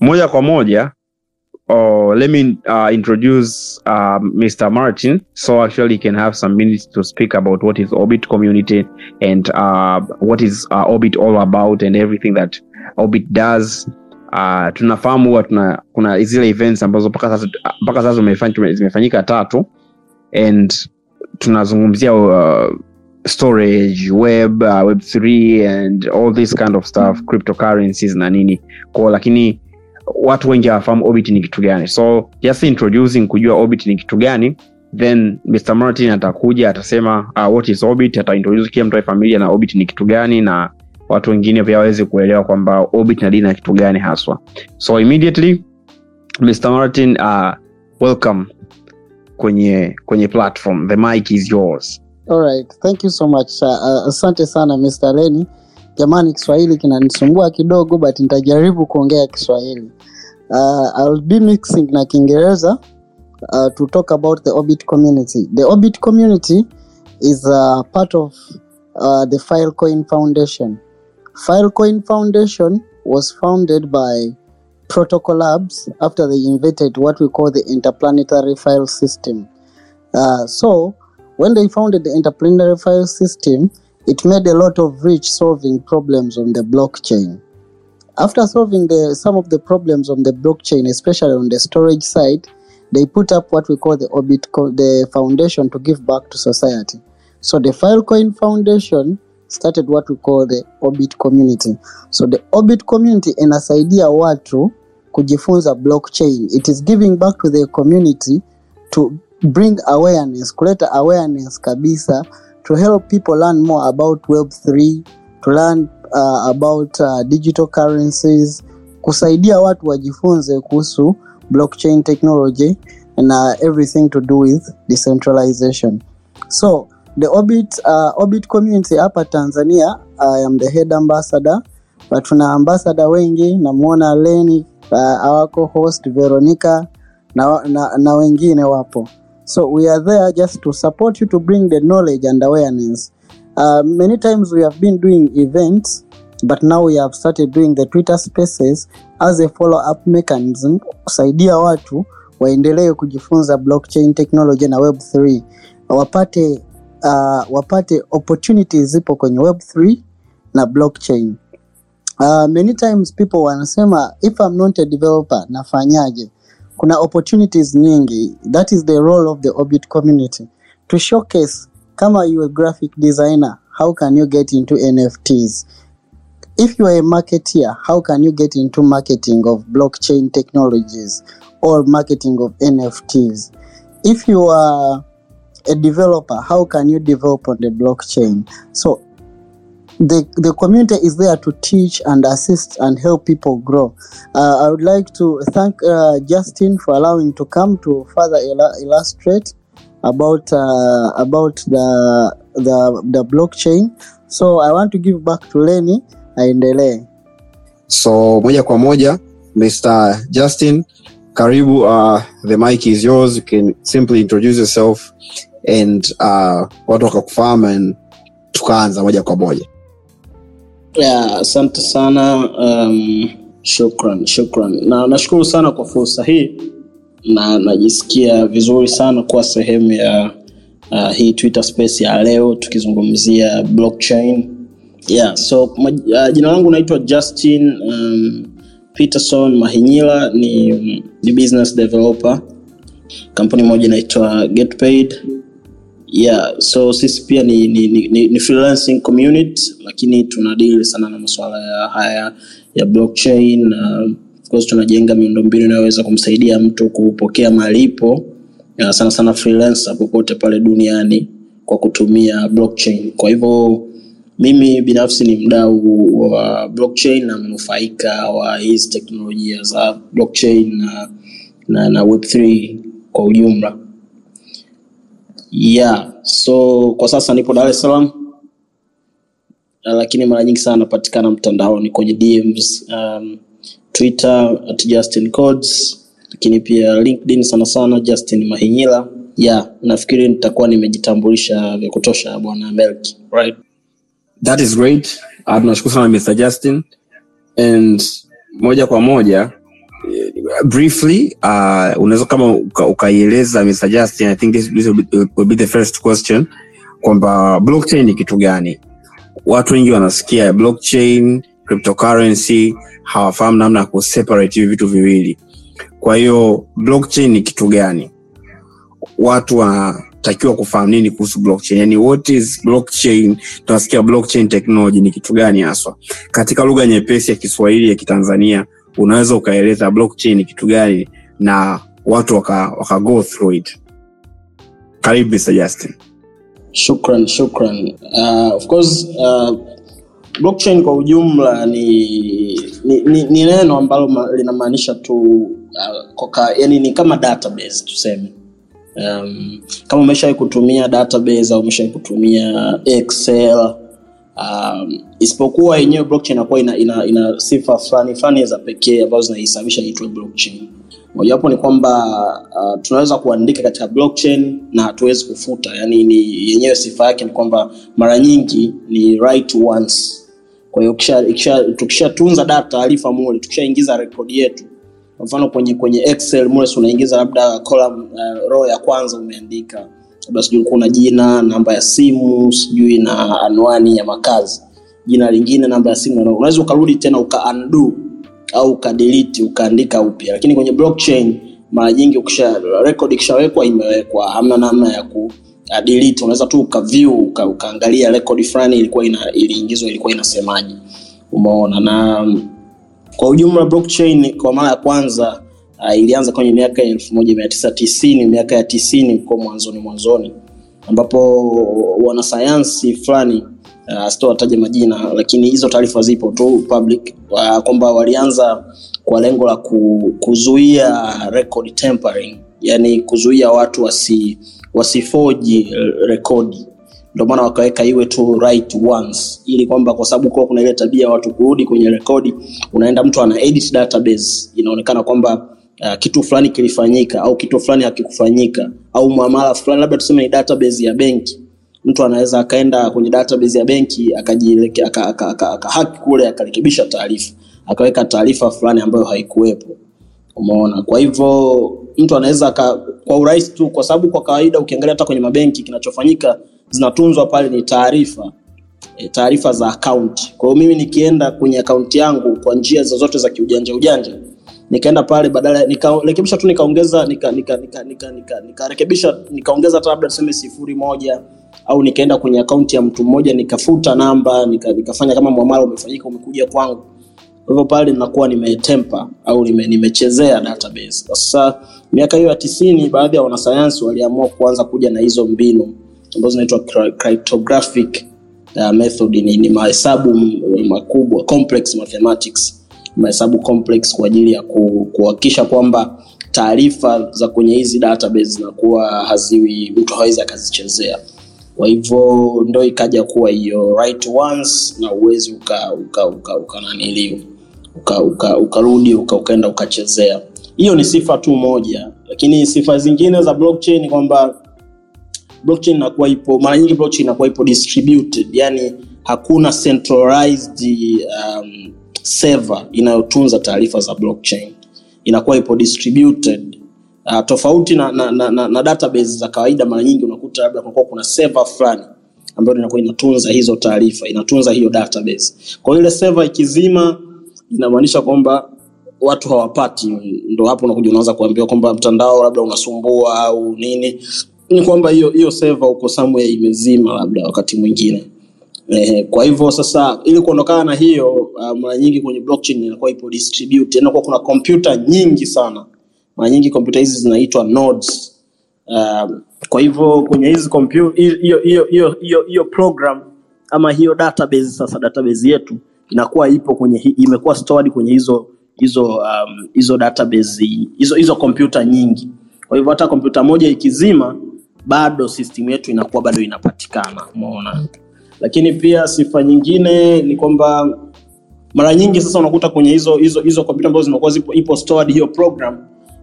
moja kwa moja oh, let me uh, introduce uh, Mr. Martin. So actually, he can have some minutes to speak about what is Orbit community and uh, what is uh, Orbit all about and everything that Orbit does. Uh, tunafahamu huwa tuna kuna zile events ambazo mpaka sasa zimefanyika tatu and tunazungumzia uh, storage web uh, web 3 and all this kind of stuff cryptocurrencies na nini kwao lakini watu wengi hawafahamu orbit ni kitu gani so just introducing kujua orbit ni kitu gani then mr martin atakuja atasema uh, what is orbit ataintroduce kila mtu familia na orbit ni kitu gani na watu wengine pia waweze kuelewa kwamba orbit na dini kitu gani haswa so immediately mr martin uh, welcome kwenye kwenye platform the mic is yours Alright, thank you so much. Uh, asante sana Mr. Leni. Jamani, Kiswahili kinanisumbua kidogo but nitajaribu kuongea Kiswahili. Uh, I'll be mixing na Kiingereza uh, to talk about the Orbit community. The Orbit community is a part of uh, the Filecoin Foundation. Filecoin Foundation was founded by Protocol Labs after they invented what we call the interplanetary file system. Uh, so when they founded the interplanetary file system, it made a lot of rich solving problems on the blockchain. After solving the, some of the problems on the blockchain, especially on the storage side, they put up what we call the Orbit, the foundation to give back to society. So the Filecoin Foundation started what we call the Orbit community. So the Orbit community inasaidia watu kujifunza blockchain. It is giving back to the community to bring awareness, kuleta awareness kabisa to help people learn more about Web3, to learn uh, about uh, digital currencies, kusaidia watu wajifunze kuhusu blockchain technology na everything to do with decentralization. So the Orbit, uh, Orbit community hapa Tanzania, I am the head ambassador, but tuna ambassador wengi, namwona Leni uh, awako host Veronica na, na, na wengine wapo. So we are there just to support you to bring the knowledge and awareness. Uh, many times we have been doing events, but now we have started doing the Twitter spaces as a follow-up mechanism kusaidia watu waendelee kujifunza blockchain technology na web3 wapate uh, wapate opportunities zipo kwenye web3 na blockchain. Uh, many times people wanasema if I'm not a developer nafanyaje? Kuna opportunities nyingi. That is the role of the Orbit community to showcase kama you a graphic designer, how can you get into NFTs? If you are a marketeer, how can you get into marketing of blockchain technologies or marketing of NFTs? If you are a developer, how can you develop on the blockchain? So the, the community is there to teach and assist and help people grow. Uh, I would like to thank uh, Justin for allowing to come to further ila- illustrate about uh, about the, the the blockchain. So I want to give back to Lenny aendelee. so moja kwa moja mr justin karibu uh, the mic is yours you can simply introduce yourself and uh, watu wakakufahamu and tukaanza moja kwa moja Asante sana um, shukran shukran. Na nashukuru sana kwa fursa hii na najisikia vizuri sana kuwa sehemu ya uh, hii twitter space ya leo tukizungumzia blockchain. Yeah, so uh, jina langu naitwa justin um, peterson mahinyila ni, ni business developer. Kampuni moja inaitwa getpaid yeah so sisi pia ni, ni, ni, ni, ni freelancing community lakini tunadili sana na masuala ya haya ya blockchain na of course tunajenga miundombinu inayoweza kumsaidia mtu kupokea malipo ya sana sana freelancer popote pale duniani kwa kutumia blockchain. Kwa hivyo mimi binafsi ni mdau wa blockchain na mnufaika wa hizi teknolojia za blockchain na, na, na web3 kwa ujumla yeah so kwa sasa nipo dar es salaam. Lakini mara nyingi sana napatikana mtandaoni kwenye dms um, twitter at justin codes lakini pia linkedin sana sana justin mahinyila. Yeah nafikiri nitakuwa nimejitambulisha vya kutosha bwana melki right. That is great. Uh, tunashukuru sana mr justin. And moja kwa moja briefly uh, unaweza kama uka- ukaieleza Mr. Justin, I think this, this will, be, will be the first question kwamba blockchain ni kitu gani? Watu wengi wanasikia blockchain, cryptocurrency, hawafahamu namna ya kuseparate hivi vitu viwili. Kwa hiyo blockchain ni kitu gani? Watu wanatakiwa kufahamu nini kuhusu blockchain? Yani, what is blockchain? Tunasikia blockchain technology ni kitu gani haswa? Katika lugha nyepesi ya Kiswahili ya Kitanzania, unaweza ukaeleza blockchain kitu gani na watu waka, waka go through it. Karibu Mr. Justin. Shukran, shukran. Uh, of course uh, blockchain kwa ujumla ni ni, ni, ni neno ambalo ma, linamaanisha tu uh, koka, yani ni kama database tuseme. Um, kama umeshawai kutumia database au umeshawai kutumia Excel um, isipokuwa yenyewe blockchain inakuwa ina, ina, ina sifa fulani fulani za pekee ambazo zinaisababisha itwe blockchain. Mojawapo ni kwamba uh, tunaweza kuandika katika blockchain na hatuwezi kufuta, yani ni yenyewe sifa yake ni kwamba mara nyingi ni right once. Kwa tukishatunza data taarifa mule, tukishaingiza rekodi yetu, kwa mfano kwenye kwenye Excel mule unaingiza labda column uh, row ya kwanza umeandika labda sijui kuna jina, namba ya simu, sijui na anwani ya makazi, jina lingine, namba ya simu, unaweza ukarudi tena uka undo au ukadelete ukaandika upya, lakini kwenye blockchain mara nyingi ukisha ikishawekwa imewekwa, hamna namna ya ku uh. Unaweza tu ukaview uka, ukaangalia record fulani ilikuwa ina iliingizwa ilikuwa inasemaje, umeona. Na kwa ujumla blockchain kwa mara ya kwanza uh, ilianza kwenye miaka ya elfu moja mia tisa tisini miaka ya tisini huko mwanzoni mwanzoni, ambapo wanasayansi fulani uh, sitowataja majina, lakini hizo taarifa zipo tu public uh, kwamba walianza kwa lengo la ku, kuzuia record tempering yani kuzuia watu wasi wasifoji rekodi. Ndio maana wakaweka iwe tu right once, ili kwamba kwa sababu kuwa kuna ile tabia watu kurudi kwenye rekodi, unaenda mtu ana edit database, inaonekana kwamba uh, kitu fulani kilifanyika au kitu fulani hakikufanyika au muamala fulani, labda tuseme ni database ya benki, mtu anaweza akaenda kwenye database ya benki akajihack aka, aka, aka, aka kule akarekebisha taarifa akaweka taarifa fulani ambayo haikuwepo. Umeona? Kwa hivyo mtu anaweza kwa urahisi tu, kwa sababu kwa kawaida ukiangalia hata kwenye mabenki kinachofanyika zinatunzwa pale ni taarifa e, taarifa za akaunti. Kwa hiyo mimi nikienda kwenye akaunti yangu kwa njia zozote za kiujanja ujanja, nikaenda pale badala nikarekebisha tu nikaongeza nika nika nika nika nika nikaongeza hata labda tuseme sifuri moja au nikaenda kwenye akaunti ya mtu mmoja nikafuta namba nika, nikafanya kama mwamala umefanyika umekuja kwangu hivyo pale nakuwa nimetempa au nime, nimechezea database. Sasa miaka hiyo ya tisini, baadhi ya wanasayansi waliamua kuanza kuja na hizo mbinu ambazo zinaitwa cry- cryptographic uh, method. Ni, ni mahesabu makubwa complex mathematics, mahesabu complex kwa ajili ya kuhakikisha kwamba taarifa za kwenye hizi database zinakuwa haziwi, mtu hawezi akazichezea kwa hivyo ndo ikaja kuwa hiyo right once na uwezi uka uka uka, uka uka, uka, ukarudi uka, ukaenda ukachezea. Hiyo ni sifa tu moja, lakini sifa zingine za blockchain kwamba blockchain inakuwa ipo mara nyingi blockchain inakuwa ipo distributed, yani hakuna centralized um, server inayotunza taarifa za blockchain, inakuwa ipo distributed uh, tofauti na, na, na, na, na database za kawaida. Mara nyingi unakuta labda kunakuwa kuna server fulani ambayo inakuwa inatunza hizo taarifa, inatunza hiyo database. Kwa ile server ikizima, inamaanisha kwamba watu hawapati, ndo hapo unakuja unaanza kuambiwa kwamba mtandao labda unasumbua au nini. Ni kwamba hiyo hiyo seva uko somewhere imezima, labda wakati mwingine Eh, kwa hivyo sasa ili kuondokana na hiyo uh, mara nyingi kwenye blockchain inakuwa ipo distributed, inakuwa kuna kompyuta nyingi sana. Mara nyingi kompyuta hizi zinaitwa nodes. Uh, kwa hivyo kwenye hizi kompyuta hiyo hiyo hiyo hiyo program ama hiyo database sasa database yetu inakuwa ipo kwenye imekuwa stored kwenye hizo hizo um, hizo database hizo hizo kompyuta nyingi. Kwa hivyo hata kompyuta moja ikizima bado system yetu inakuwa bado inapatikana, umeona. Lakini pia sifa nyingine ni kwamba mara nyingi sasa unakuta kwenye hizo hizo hizo kompyuta ambazo zimekuwa zipo ipo stored hiyo program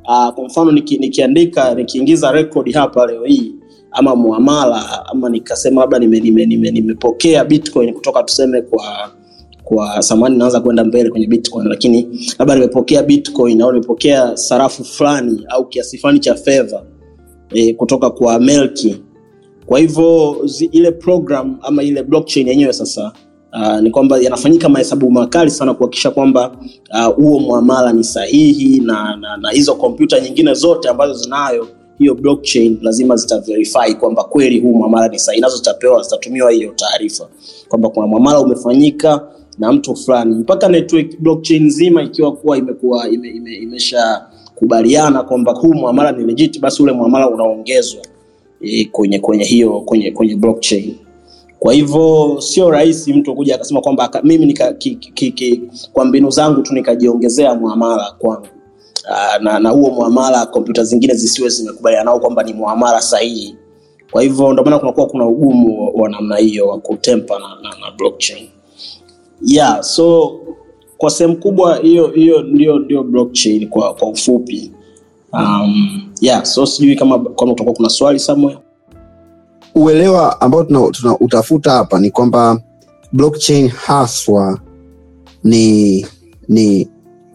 uh, kwa mfano niki, nikiandika nikiingiza record hapa leo hii ama muamala ama nikasema labda nimepokea nime, nime, nime bitcoin kutoka tuseme kwa kwa samani naanza kwenda mbele kwenye bitcoin lakini labda nimepokea bitcoin au nimepokea sarafu fulani au kiasi fulani cha fedha e, kutoka kwa melki kwa hivyo ile program ama ile blockchain yenyewe sasa uh, ni kwamba yanafanyika mahesabu makali sana kuhakikisha kwamba ah, huo uh, mwamala ni sahihi na, na, na hizo kompyuta nyingine zote ambazo zinayo hiyo blockchain lazima zitaverify kwamba kweli huu mwamala ni sahihi nazo zitapewa zitatumiwa hiyo taarifa. Kwamba kuna mwamala umefanyika na mtu fulani. Mpaka network blockchain nzima ikiwa kuwa imekuwa ime, ime, imesha kubaliana kwamba huu mwamala ni legit basi ule mwamala unaongezwa kwenye kwenye hiyo kwenye kwenye blockchain. Kwa hivyo sio rahisi mtu kuja akasema kwamba mimi nika, ki, ki, ki, kwa mbinu zangu tu nikajiongezea mwamala kwangu. Aa, na, na huo mwamala kompyuta zingine zisiwe zimekubaliana nao kwamba ni mwamala sahihi. Kwa hivyo ndio kunakuwa kuna ugumu wa, wa namna hiyo wa kutempa na, na, na blockchain. Yeah so kwa sehemu kubwa hiyo hiyo ndio ndio blockchain kwa kwa ufupi um, yeah so sijui kama kama utakuwa kuna swali somewhere. Uelewa ambao tuna, tuna utafuta hapa ni kwamba blockchain haswa ni ni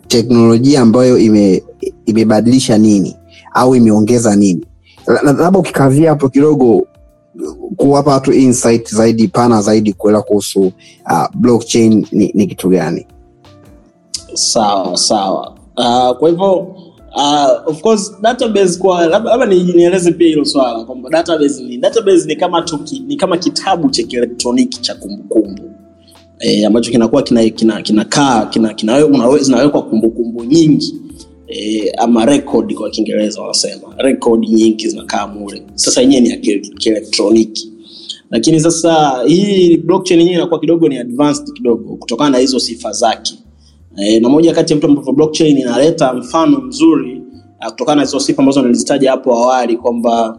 teknolojia ambayo ime imebadilisha nini au imeongeza nini. La- la- labda ukikazia hapo kidogo kuwapa watu insight zaidi pana zaidi kuelewa kuhusu uh, blockchain ni, ni kitu gani? Sawa sawa. Uh, kwa hivyo uh, of course database kwa labda nieleze pia hilo swala kwamba database ni database ni kama tuki, ni kama kitabu cha kielektroniki cha kumbukumbu. E, ambacho kinakuwa kina kina kinakaa kina, kina, kina zinawekwa kumbukumbu nyingi. E, ama record kwa kiingereza wanasema. Record nyingi zinakaa mule. Sasa yenyewe ni ya kielektroniki. Lakini sasa hii blockchain yenyewe inakuwa kidogo ni advanced kidogo kutokana na hizo sifa zake e, na moja kati ya vitu ambavyo blockchain inaleta mfano mzuri uh, kutokana na hizo sifa ambazo nilizitaja hapo awali kwamba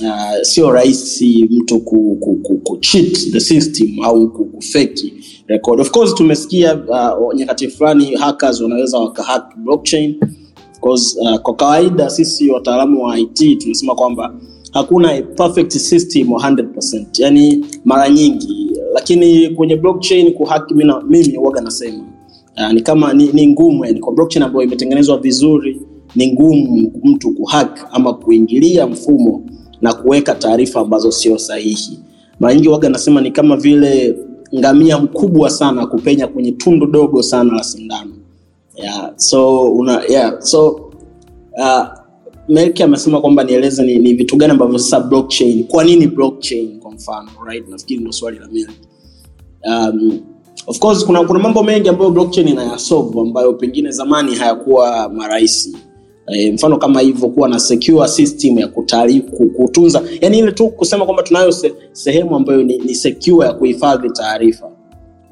uh, sio rahisi mtu ku, ku, ku, ku cheat the system au ku- kufeki record of course tumesikia uh, nyakati fulani hackers wanaweza wakahack blockchain Because, uh, kwa kawaida sisi wataalamu wa IT tunasema kwamba hakuna perfect system 100%. Yani mara nyingi lakini kwenye blockchain kuhack mimi huwaga nasema uh, ni kama ni, ni ngumu yani kwa blockchain ambayo imetengenezwa vizuri ni ngumu mtu kuhack ama kuingilia mfumo na kuweka taarifa ambazo sio sahihi. Mara nyingi waga nasema ni kama vile ngamia mkubwa sana kupenya kwenye tundu dogo sana la sindano. Yeah, so una yeah, so uh, Melki amesema kwamba nieleze ni, ni vitu gani ambavyo sasa blockchain kwa nini blockchain kwa mfano right? Nafikiri ndio swali la Melki um, of course kuna kuna mambo mengi ambayo blockchain inayasolve ambayo pengine zamani hayakuwa marahisi. E, mfano kama hivyo kuwa na secure system ya kutari, kutunza. Yani ile tu kusema kwamba tunayo se, sehemu ambayo ni, ni secure ya kuhifadhi taarifa.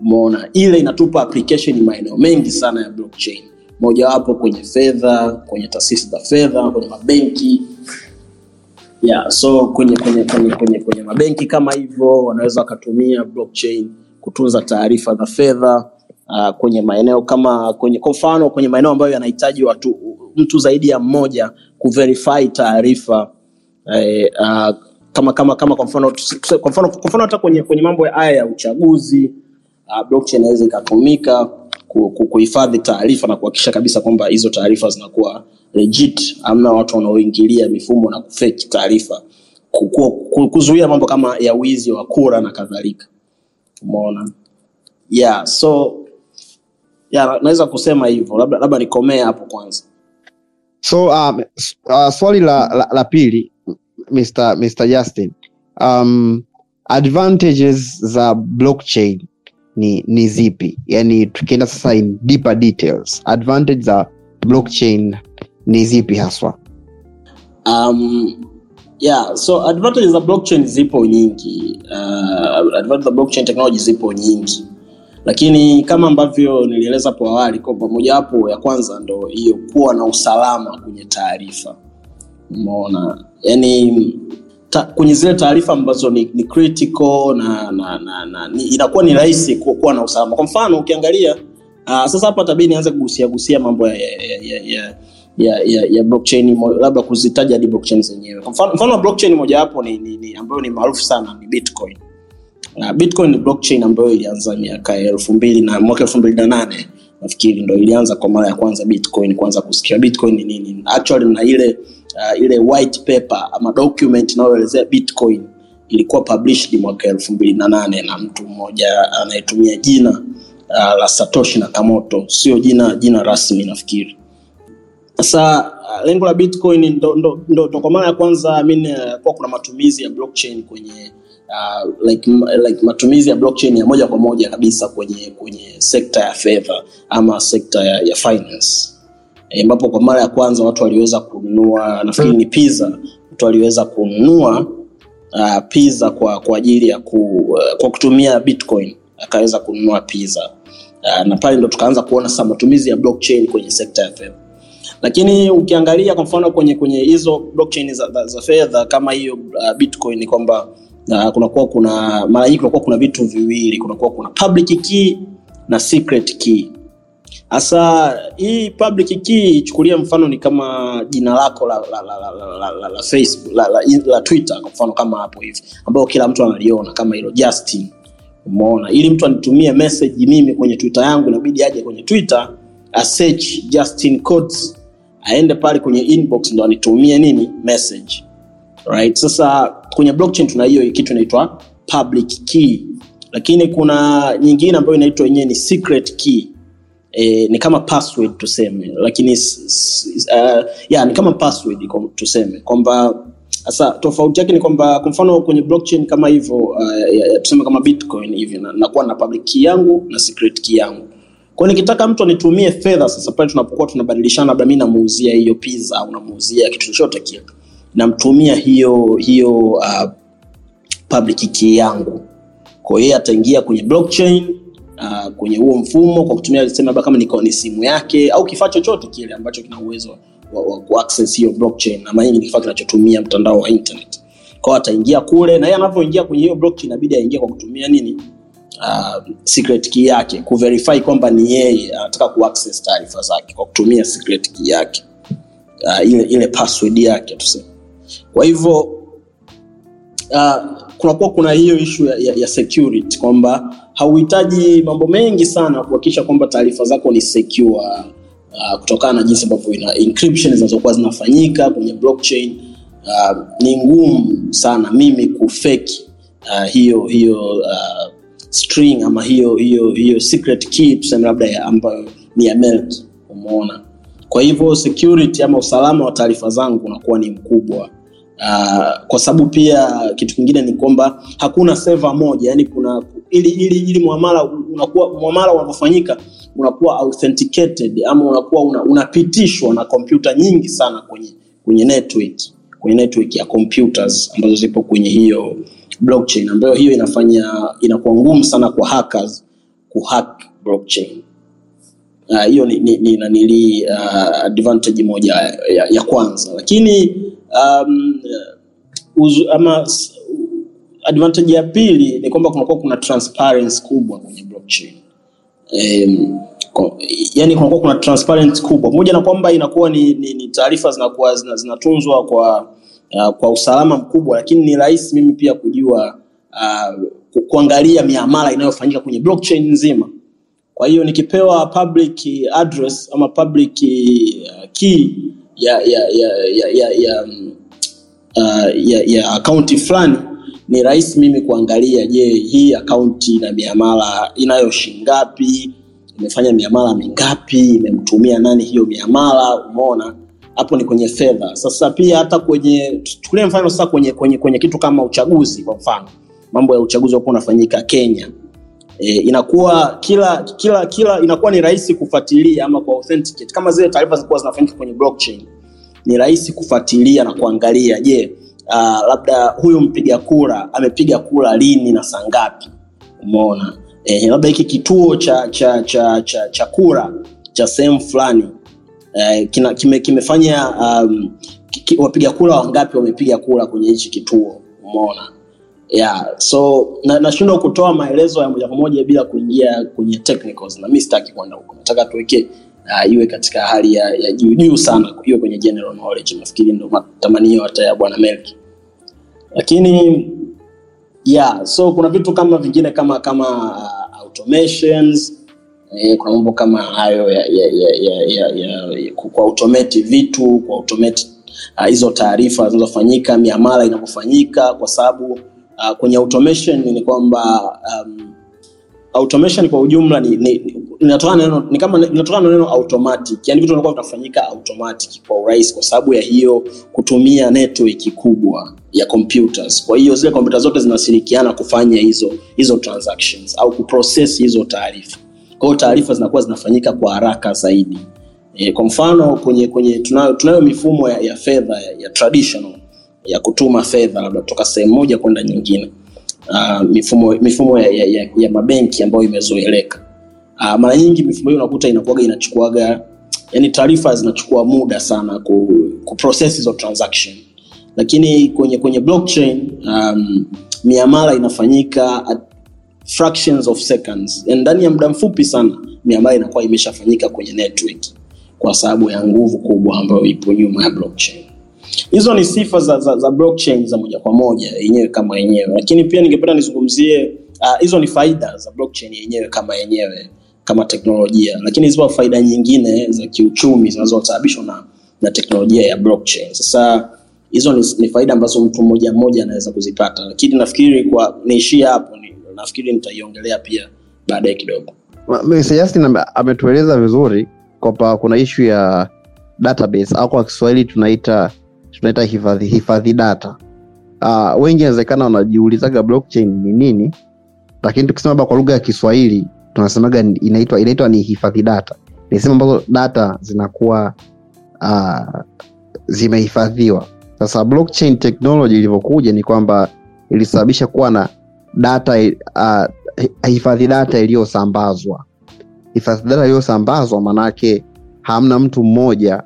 Umeona? Ile inatupa application maeneo mengi sana ya blockchain. Mojawapo kwenye fedha kwenye taasisi za fedha kwenye mabenki. Yeah, so kwenye kwenye kwenye kwenye, kwenye mabenki kama hivyo wanaweza wakatumia blockchain kutunza taarifa za fedha uh, kwenye maeneo kama kwenye kwa mfano kwenye maeneo ambayo yanahitaji watu mtu zaidi ya mmoja kuverify taarifa eh, uh, kama kama kama kwa mfano kwa mfano hata kwenye kwenye mambo ya haya ya uchaguzi uh, blockchain inaweza ikatumika ku- ku- kuhifadhi taarifa na kuhakikisha kabisa kwamba hizo taarifa zinakuwa legit. Amna watu wanaoingilia mifumo na kufeki taarifa ku- ku- ku- kuzuia mambo kama ya wizi wa kura na kadhalika umeona yeah so yeah, naweza kusema hivyo labda labda nikomee hapo kwanza so um, uh, swali la, la, la pili Mr. Mr. Justin um, advantages za blockchain ni, ni zipi yani tukienda sasa in deeper details advantage za blockchain ni zipi haswa um, yeah so advantage za blockchain zipo nyingi. Uh, advantage za blockchain technology zipo nyingi. Lakini kama ambavyo nilieleza hapo awali kwamba mojawapo ya kwanza ndo hiyo kuwa na usalama kwenye taarifa. Umeona? Yani ta, kwenye zile taarifa ambazo ni, ni critical na, na, na, na ni, inakuwa ni rahisi ku- kuwa na usalama. Kwa mfano ukiangalia uh, sasa hapa tabii nianze kugusia gusia mambo ya, ya, ya, ya, ya, ya, ya blockchain labda kuzitaja hadi blockchain zenyewe. Mfano, wa blockchain mojawapo ni, ni, ni ambayo ni maarufu sana ni bitcoin. Na bitcoin ni blockchain ambayo ilianza miaka elfu mbili na mwaka elfu mbili na nane. Nafikiri ndo ilianza kwa mara ya kwanza bitcoin kwanza kusikia bitcoin ni nini actually na ile uh, ile white paper ama document inayoelezea bitcoin ilikuwa published mwaka elfu mbili na nane na mtu mmoja anayetumia jina uh, la satoshi nakamoto. Sio jina jina rasmi nafikiri sasa uh, lengo la bitcoin ndo, kwa mara ya kwanza I mean, uh, kuna matumizi ya blockchain kwenye uh, like, like matumizi ya blockchain ya moja kwa moja kabisa kwenye kwenye sekta ya fedha ama sekta ya, ya finance. Ambapo e, kwa mara ya kwanza watu waliweza kununua nafikiri ni pizza mtu aliweza kununua uh, pizza kwa kwa ajili ya ku, uh, kwa kutumia bitcoin akaweza kununua pizza. Uh, na pale ndo tukaanza kuona sasa matumizi ya blockchain kwenye sekta ya fedha lakini ukiangalia kwa mfano kwenye kwenye hizo blockchain za, za, za fedha kama hiyo uh, bitcoin kwamba uh, kunakuwa kuna mara nyingi kunakuwa kuna vitu viwili. Kunakuwa kuna public key na secret key. Hasa hii public key ichukulia mfano ni kama jina lako la, la, la, la, la, la, facebook la, la, la twitter kwa mfano kama hapo hivi ambayo kila mtu analiona kama hilo justin. Umeona? Ili mtu anitumie message mimi kwenye twitter yangu inabidi aje kwenye twitter asearch justin codes aende pale kwenye inbox ndo anitumie nini? Message. Right? Sasa kwenye blockchain tuna hiyo kitu inaitwa public key. Lakini kuna nyingine ambayo inaitwa yenyewe ni secret key. E, ni kama password tuseme. Lakini uh, yeah, ni kama password tuseme. Kwamba sasa tofauti yake ni kwamba kwa mfano kwenye blockchain kama hivyo uh, tuseme kama bitcoin hivi na- nakuwa na public key yangu na secret key yangu kwa nikitaka mtu anitumie fedha sasa pale tunapokuwa tunabadilishana labda mi namuuzia hiyo pizza au namuuzia kitu chochote kile namtumia hiyo hiyo uh, public key yangu. Kwa hiyo ataingia kwenye blockchain uh, kwenye huo mfumo kwa kutumia labda kama ni, simu yake au kifaa chochote kile ambacho kina uwezo wa, wa kuaccess hiyo blockchain. Na mara ni kifaa kinachotumia mtandao wa internet. Kwao ataingia kule na yeye anavyoingia kwenye hiyo blockchain inabidi aingie kwa kutumia nini uh, secret key yake kuverify kwamba ni yeye anataka kuaccess taarifa zake kwa kutumia secret key yake uh, ile, ile password yake tuseme. Kwa hivyo uh, kunakuwa kuna hiyo ishu ya, ya, ya security kwamba hauhitaji mambo mengi sana kuhakikisha kwamba taarifa zako ni secure uh, kutokana na jinsi ambavyo ina encryption zinazokuwa zinafanyika kwenye blockchain. Uh, ni ngumu sana mimi kufeki uh, hiyo hiyo uh, string ama hiyo hiyo hiyo secret key tuseme labda ambayo ni ya melt umeona. Kwa hivyo security ama usalama wa taarifa zangu unakuwa ni mkubwa. Uh, kwa sababu pia kitu kingine ni kwamba hakuna seva moja yani kuna ili ili ili muamala unakuwa muamala unavyofanyika unakuwa authenticated ama unakuwa una, unapitishwa na kompyuta nyingi sana kwenye kwenye network kwenye network ya computers ambazo zipo kwenye hiyo blockchain ambayo hiyo inafanya inakuwa ngumu sana kwa hackers kuhack blockchain. Ah, hiyo uh, ni, ni, ni nanili uh, advantage moja ya, ya kwanza. Lakini um, uzu, ama advantage ya pili ni kwamba kunakuwa kuna transparency kubwa kwenye blockchain. Um, yani kunakuwa kuna transparency kubwa. Pamoja na kwamba inakuwa ni, ni, ni taarifa zinakuwa zina- kwa uh, kwa usalama mkubwa lakini ni rahisi mimi pia kujua uh, kuangalia miamala inayofanyika kwenye blockchain nzima. Kwa hiyo nikipewa public address ama public uh, key ya ya ya ya ya, ya, uh, ya, ya akaunti fulani ni rahisi mimi kuangalia je hii akaunti ina miamala inayo shingapi imefanya miamala mingapi imemtumia nani hiyo miamala umeona hapo ni kwenye fedha. Sasa pia hata kwenye tuchukulie mfano sasa kwenye, kwenye, kwenye kitu kama uchaguzi kwa mfano. Mambo ya uchaguzi wapo unafanyika kenya. E, inakuwa kila kila kila inakuwa ni rahisi kufuatilia ama kwa authenticate. Kama zile taarifa zilikuwa zinafanyika kwenye blockchain ni rahisi kufuatilia na kuangalia je uh, labda huyu mpiga kura amepiga kura lini na saa ngapi? Umeona? Eh, labda hiki kituo cha cha cha cha, cha kura cha sehemu fulani eh, kina, kime, kimefanya um, ki, wapiga kura wangapi wamepiga kura kwenye hichi kituo umeona? Yeah so na- nashindwa kutoa maelezo ya moja kwa moja bila kuingia kwenye technicals na mi sitaki kwenda huko. Nataka tuweke uh, iwe katika hali ya, ya juu juu sana iwe kwenye general knowledge. Nafikiri ndo matamanio hata ya bwana melki. Lakini yeah so kuna vitu kama vingine kama kama uh, automations eh, kuna mambo kama hayo ya, kwa automate vitu kwa automate uh, hizo taarifa zinazofanyika miamala inavyofanyika kwa sababu uh, kwenye automation ni kwamba um, automation kwa ujumla ni, ni, inatokana ni kama inatokana na neno automatic. Yani vitu vinakuwa vinafanyika automatic kwa urahisi kwa sababu ya hiyo kutumia network kubwa ya computers. Kwa hiyo zile kompyuta zote zinashirikiana kufanya hizo hizo transactions au kuprocess hizo taarifa kwa taarifa zinakuwa zinafanyika kwa haraka zaidi. E, kwa mfano kwenye kwenye tunayo, tunayo mifumo ya, ya fedha ya, ya traditional ya kutuma fedha labda kutoka sehemu moja kwenda nyingine. Uh, mifumo mifumo ya, ya, ya, ya mabenki ambayo imezoeleka. Uh, mara nyingi mifumo hiyo unakuta inakuwaga inachukuaga yani taarifa zinachukua muda sana ku, ku process hizo transaction. Lakini kwenye kwenye blockchain um, miamala inafanyika at fractions of seconds. Ndani ya muda mfupi sana miamala inakuwa imeshafanyika kwenye network kwa sababu ya nguvu kubwa ambayo ipo nyuma ya blockchain. Hizo ni sifa za, za, za blockchain za moja kwa moja yenyewe kama yenyewe. Lakini pia ningependa nizungumzie ah, hizo uh, ni faida za blockchain yenyewe kama yenyewe kama teknolojia. Lakini zipo faida nyingine za kiuchumi zinazosababishwa na, na teknolojia ya blockchain. Sasa hizo ni, ni faida ambazo mtu mmoja mmoja anaweza kuzipata. Lakini nafikiri kwa niishie hapo ni, nafikiri nitaiongelea pia baadaye kidogo Justin ametueleza vizuri kwamba kuna ishu ya database au kwa Kiswahili tunaita tunaita hifadhi hifadhi data. Uh, wengi inawezekana wanajiulizaga blockchain ni nini, lakini tukisema kwa lugha ya Kiswahili tunasemaga inaitwa inaitwa ni hifadhi data. Ni sehemu ambazo data zinakuwa uh, zimehifadhiwa. Sasa blockchain technology ilivyokuja ni kwamba ilisababisha kuwa na data uh, hifadhi data iliyosambazwa. Hifadhi data iliyosambazwa maanake hamna mtu mmoja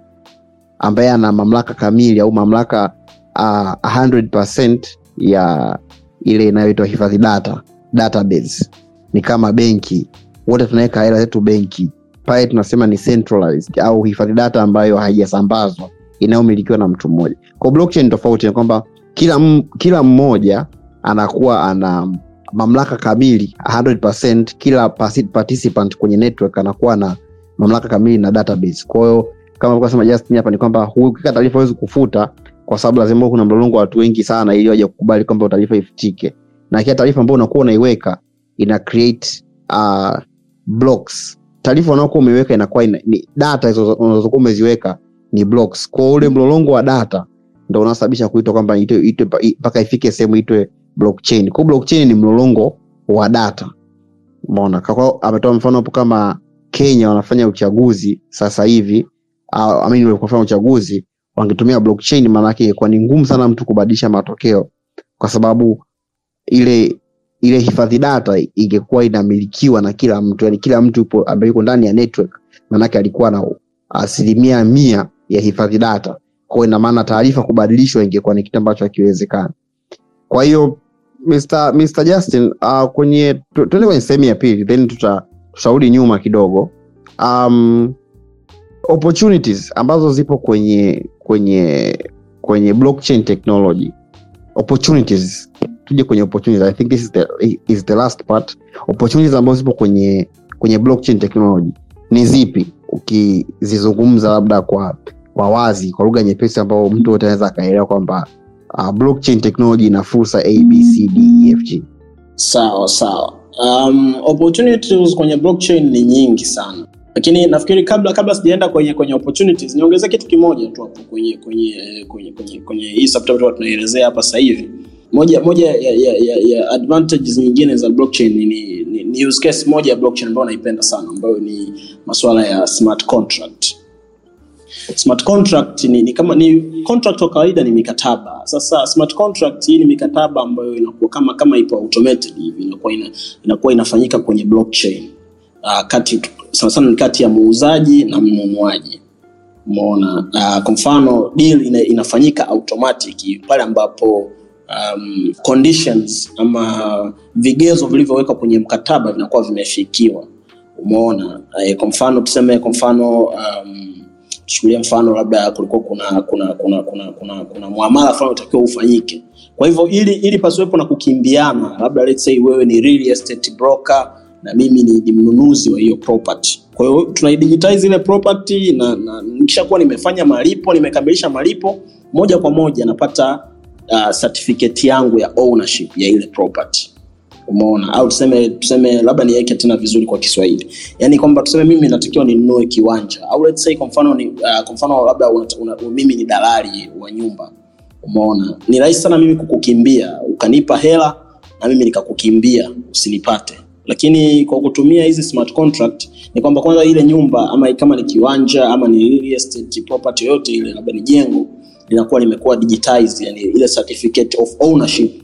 ambaye ana mamlaka kamili au mamlaka uh, 100% ya ile inayoitwa hifadhi data database. Ni kama benki. Wote tunaweka hela zetu benki. Pale tunasema ni centralized au hifadhi data ambayo haijasambazwa inayomilikiwa na mtu mmoja. Kwa blockchain tofauti ni kwamba kila, kila mmoja anakuwa ana mamlaka kamili 100% kila participant kwenye network anakuwa na mamlaka kamili na database. Kwa hiyo kama alivyosema Justin hapa ni kwamba hu- taarifa huwezi kufuta kwa sababu lazima kuna mlolongo wa watu wengi sana ili waje kukubali kwamba taarifa ifutike. Na kila taarifa ambayo unakuwa unaiweka ina create uh, blocks. Taarifa unaokuwa umeiweka inakuwa ina, ni data hizo unazokuwa umeziweka ni blocks. Kwa ule mlolongo wa data ndo unasababisha kuitwa kwamba mpaka ifike sehemu itwe blockchain. Kwa blockchain ni mlolongo wa data. Umeona? Kwa- kwa- ametoa mfano hapo kama kenya wanafanya uchaguzi sasa hivi. Uh, I mean, walipofanya uchaguzi wangetumia blockchain maana yake kwa ni ngumu sana mtu kubadilisha matokeo. Kwa sababu ile ile hifadhi data ingekuwa inamilikiwa na kila mtu. Yani kila mtu yupo ambaye yuko ndani ya network maanake alikuwa na asilimia mia ya hifadhi data. Kwao ina maana taarifa kubadilishwa ingekuwa ni kitu ambacho hakiwezekani. Kwa hiyo Mr. Mr. Justin uh, kwenye tuende kwenye sehemu ya pili then tuta, tutarudi nyuma kidogo. Um, opportunities ambazo zipo kwenye kwenye kwenye blockchain technology. Opportunities. Tuje kwenye opportunities. I think this is the, is the last part. Opportunities ambazo zipo kwenye kwenye blockchain technology. Ni zipi? Ukizizungumza labda kwa kwa wazi kwa lugha nyepesi ambao mtu wote anaweza akaelewa kwamba uh, blockchain technology ina fursa a b c d e f g. Sawa sawa. Um, opportunities kwenye blockchain ni nyingi sana. Lakini nafikiri kabla kabla sijaenda kwenye kwenye opportunities niongezee kitu kimoja tu hapo kwenye kwenye kwenye kwenye kwenye hii subtopic tunaielezea hapa sasa hivi. Moja moja ya, ya, ya, ya advantages nyingine za blockchain ni, ni, ni use case moja ya blockchain ambayo naipenda sana ambayo ni masuala ya smart contract smart contract ni, ni kama ni contract wa kawaida ni mikataba. Sasa smart contract hii ni mikataba ambayo inakuwa kama kama ipo automated hivi inakuwa ina, inakuwa inafanyika kwenye blockchain. Uh, kati sana sana ni kati ya muuzaji na mnunuaji. Umeona? Uh, kwa mfano deal ina, inafanyika automatic pale ambapo um, conditions ama vigezo vilivyowekwa kwenye mkataba vinakuwa vimefikiwa. Umeona? Uh, kwa mfano tuseme kwa mfano um, tuchukulie mfano labda kulikuwa kuna kuna kuna kuna kuna, kuna muamala fulani utakiwa ufanyike. Kwa hivyo ili ili pasiwepo na kukimbiana labda let's say wewe ni real estate broker na mimi ni, ni mnunuzi wa hiyo property. Kwa hiyo tunaidigitize ile property na, na nikishakuwa nimefanya malipo nimekamilisha malipo moja kwa moja napata uh, certificate yangu ya ownership ya ile property umeona? Au tuseme tuseme labda niweke tena vizuri kwa kiswahili. Yaani kwamba tuseme mimi natakiwa ninunue kiwanja. Au let's say kwa mfano ni uh, kwa mfano labda una, una, mimi ni dalali wa nyumba. Umeona? Ni rahisi sana mimi kukukimbia ukanipa hela na mimi nikakukimbia usinipate. Lakini kwa kutumia hizi smart contract ni kwamba kwanza ile nyumba ama kama ni kiwanja ama ni real estate property yoyote ile labda ni jengo linakuwa limekuwa digitized yani ile certificate of ownership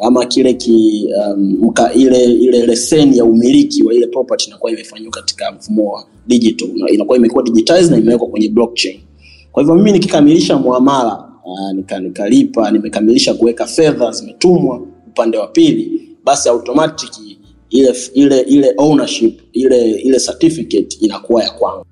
ama kile ki, um, mka, ile ile leseni ya umiliki wa ile property inakuwa imefanywa katika mfumo wa digital. Inakuwa imekuwa digitized na imewekwa kwenye blockchain. Kwa hivyo mimi nikikamilisha muamala uh, nika, nikalipa nimekamilisha kuweka fedha zimetumwa upande wa pili basi automatic ile ile ile ownership ile ile certificate inakuwa ya kwangu.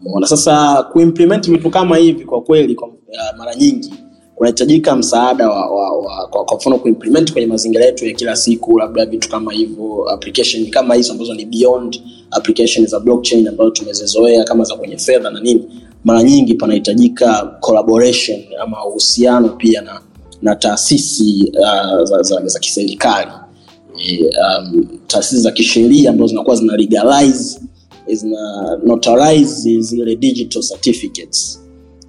Umeona? Sasa kuimplement vitu kama hivi kwa kweli kwa, uh, mara nyingi kunahitajika msaada wa, wa, wa, kwa, mfano kuimplement kwenye mazingira yetu ya kila siku, labda vitu kama hivyo, application kama hizo ambazo ni beyond application za blockchain ambazo tumezizoea kama za kwenye fedha na nini, mara nyingi panahitajika collaboration ama uhusiano pia na na taasisi uh, za, za, za kiserikali. E, um, taasisi za kisheria ambazo zinakuwa zina legalize zina notarize zile digital certificates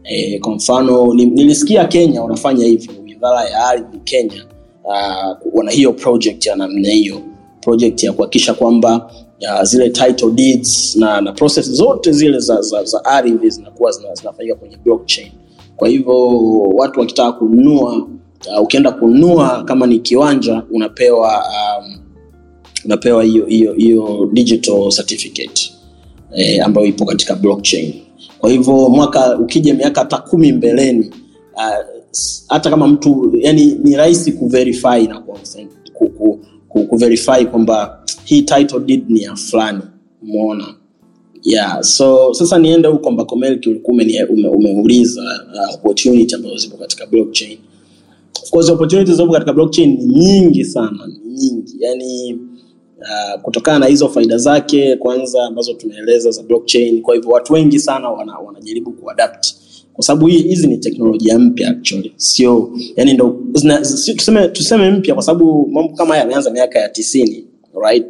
e, kwa mfano nilisikia kenya wanafanya hivyo wizara ya ardhi kenya uh, wana hiyo project ya namna hiyo project ya kuhakikisha kwamba uh, zile title deeds na, na process zote zile za, za, za ardhi zinakuwa zina- zinafanyika kwenye blockchain. Kwa hivyo watu wakitaka kununua uh, ukienda kununua kama ni kiwanja unapewa um, unapewa hiyo hiyo hiyo digital certificate eh, ambayo ipo katika blockchain kwa hivyo mwaka ukija miaka hata kumi mbeleni uh, hata kama mtu yani ni rahisi kuverify na ku- ku, ku, ku, kuverify kwamba hii title deed ni ya fulani. Umeona? Yeah so sasa niende huko ambako melki ulikuwa ume, umeuliza uh, opportunity ambazo zipo katika blockchain. Of course opportunities zipo katika blockchain ni nyingi sana ni nyingi. Yani uh, kutokana na hizo faida zake kwanza ambazo tumeeleza za blockchain kwa hivyo watu wengi sana wana, wanajaribu kuadapt. Kwa sababu hizi ni teknolojia mpya actually. Sio yani ndo zina, si, tuseme, tuseme mpya kwa sababu mambo kama haya yameanza miaka ya tisini right?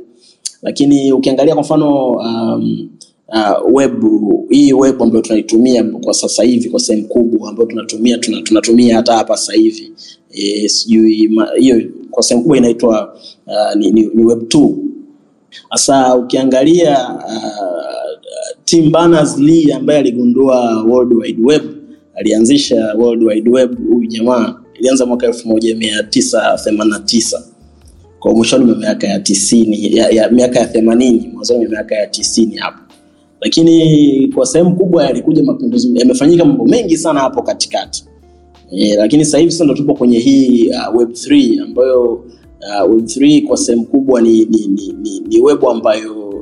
Lakini ukiangalia kwa mfano um, uh, web hii web ambayo tunaitumia kwa sasa hivi kwa sehemu kubwa ambayo tunatumia tuna, tunatumia hata hapa sasa hivi e, sijui hiyo kwa sehemu kubwa inaitwa uh, ni, ni, ni web 2 sasa ukiangalia uh, Tim Berners-Lee ambaye aligundua World Wide Web alianzisha World Wide Web huyu jamaa ilianza mwaka elfu moja mia tisa themanini na tisa. Kwa mwishoni mwa miaka ya tisini ya, ya miaka ya themanini mwanzoni mwa miaka ya tisini hapo. Lakini kwa sehemu kubwa yalikuja mapinduzi yamefanyika mambo mengi sana hapo katikati e, lakini sasa hivi sasa ndo tupo kwenye hii uh, web 3 ambayo uh, web 3 kwa sehemu kubwa ni, ni, ni, ni, ni web ambayo uh,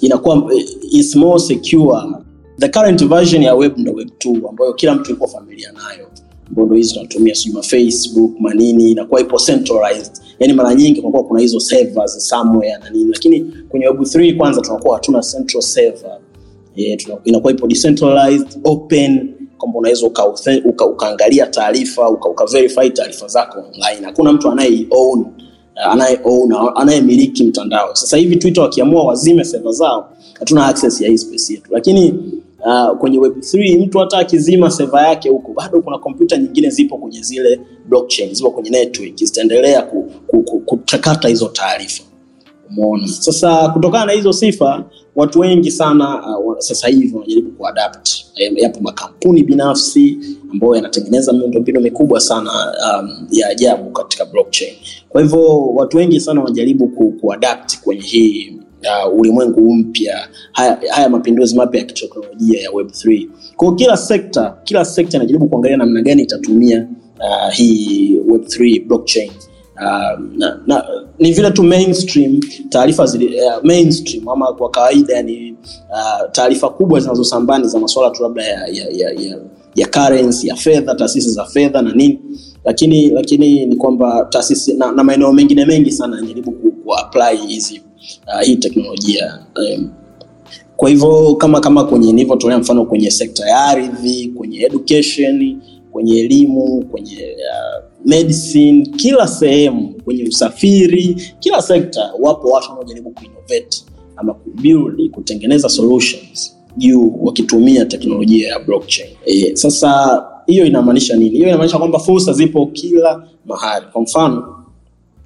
inakuwa eh, is more secure. The current version ya web ndo web 2 ambayo kila mtu yuko familia nayo. Ambao ndo hizi tunatumia sijui mafacebook manini inakuwa ipo centralized. Yani mara nyingi kunakuwa kuna hizo servers somewhere na nini. Lakini kwenye web 3 kwanza tunakuwa hatuna central server. E, inakuwa ipo decentralized open kwamba unaweza uka, uka, ukaangalia taarifa uka, uka verify taarifa zako online. Hakuna mtu anaye own anaye own anayemiliki mtandao. Sasa hivi twitter wakiamua wazime seva zao hatuna access ya hii space yetu. Lakini uh, kwenye web 3 mtu hata akizima seva yake huko bado kuna kompyuta nyingine zipo kwenye zile blockchain zipo kwenye network zitaendelea ku, ku, ku, hizo taarifa. Umeona? Sasa kutokana na hizo sifa watu wengi sana uh, sasa hivi wanajaribu kuadapt Eh, yapo makampuni binafsi ambayo yanatengeneza miundombinu mikubwa sana um, ya ajabu katika blockchain. Kwa hivyo watu wengi sana wanajaribu ku, kuadapt kwenye hii uh, ulimwengu mpya haya, haya mapinduzi mapya ya kiteknolojia ya web 3 kwa kila sekta kila sekta inajaribu kuangalia namna gani itatumia uh, hii web 3 blockchain ni vile tu mainstream taarifa uh, mainstream ama kwa kawaida yani uh, taarifa kubwa zinazosambani za masuala tu labda ya, ya, ya, ya, ya currency ya fedha taasisi za fedha na nini. Lakini lakini ni kwamba taasisi na, na maeneo mengine mengi sana yanajaribu kuapply ku apply hizi uh, hii teknolojia um, kwa hivyo kama kama kwenye nilivyotolea mfano kwenye sekta ya ardhi kwenye education kwenye elimu kwenye uh, medicine kila sehemu kwenye usafiri kila sekta wapo watu wanaojaribu kuinnovate ama kubuild kutengeneza solutions juu wakitumia teknolojia ya blockchain. E, sasa hiyo inamaanisha nini? Hiyo inamaanisha kwamba fursa zipo kila mahali. Kwa mfano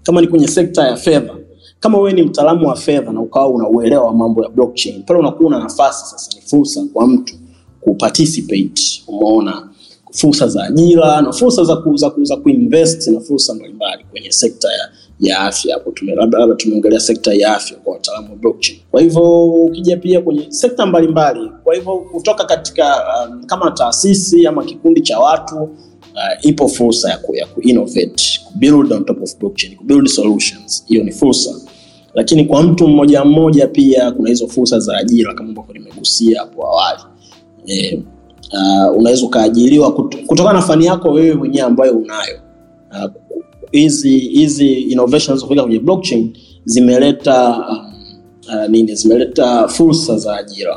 kama ni kwenye sekta ya fedha kama wewe ni mtaalamu wa fedha na ukawa una uelewa wa mambo ya blockchain pale unakuwa una nafasi sasa ni fursa kwa mtu kuparticipate umeona fursa za ajira na fursa za, ku, za, kuinvest na fursa mbalimbali kwenye sekta ya, ya afya. Hapo labda tumeongelea sekta ya afya kwa wataalamu wa blockchain. Kwa hivyo ukija pia kwenye sekta mbalimbali kwa hivyo kutoka katika um, kama taasisi ama kikundi cha watu uh, ipo fursa ya, ku, ya kuinnovate kubuild on top of blockchain kubuild solutions. Hiyo ni fursa. Lakini kwa mtu mmoja mmoja pia kuna hizo fursa za ajira kama ambavyo nimegusia hapo awali. E, uh, unaweza ukaajiriwa kut- kutokana na fani yako wewe mwenyewe ambayo unayo. Hizi uh, hizi innovations kufika kwenye blockchain zimeleta um, uh, nini zimeleta fursa za ajira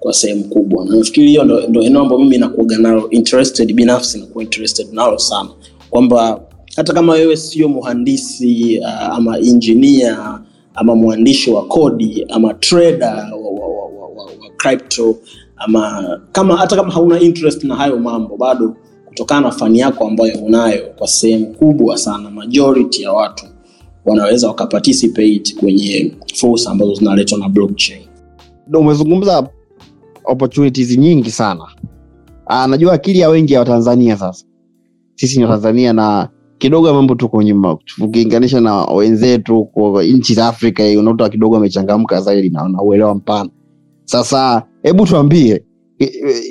kwa sehemu kubwa. Na nafikiri hiyo ndo, ndo eneo ambayo mimi nakuaga nalo interested binafsi nakuwa interested nalo sana. Kwamba hata kama wewe sio muhandisi uh, ama injinia ama mwandishi wa kodi ama trader wa, wa, wa, wa, wa crypto ama kama hata kama hauna interest na hayo mambo bado kutokana na fani yako ambayo unayo kwa sehemu kubwa sana majority ya watu wanaweza wakaparticipate kwenye fursa ambazo zinaletwa na blockchain. Umezungumza opportunities nyingi sana. Aa, najua akili ya wengi ya watanzania sasa. Sisi ni watanzania na kidogo mambo tuko nyuma. Ukilinganisha na wenzetu nchi za afrika unakuta kidogo amechangamka zaidi na na uelewa mpana. Sasa hebu tuambie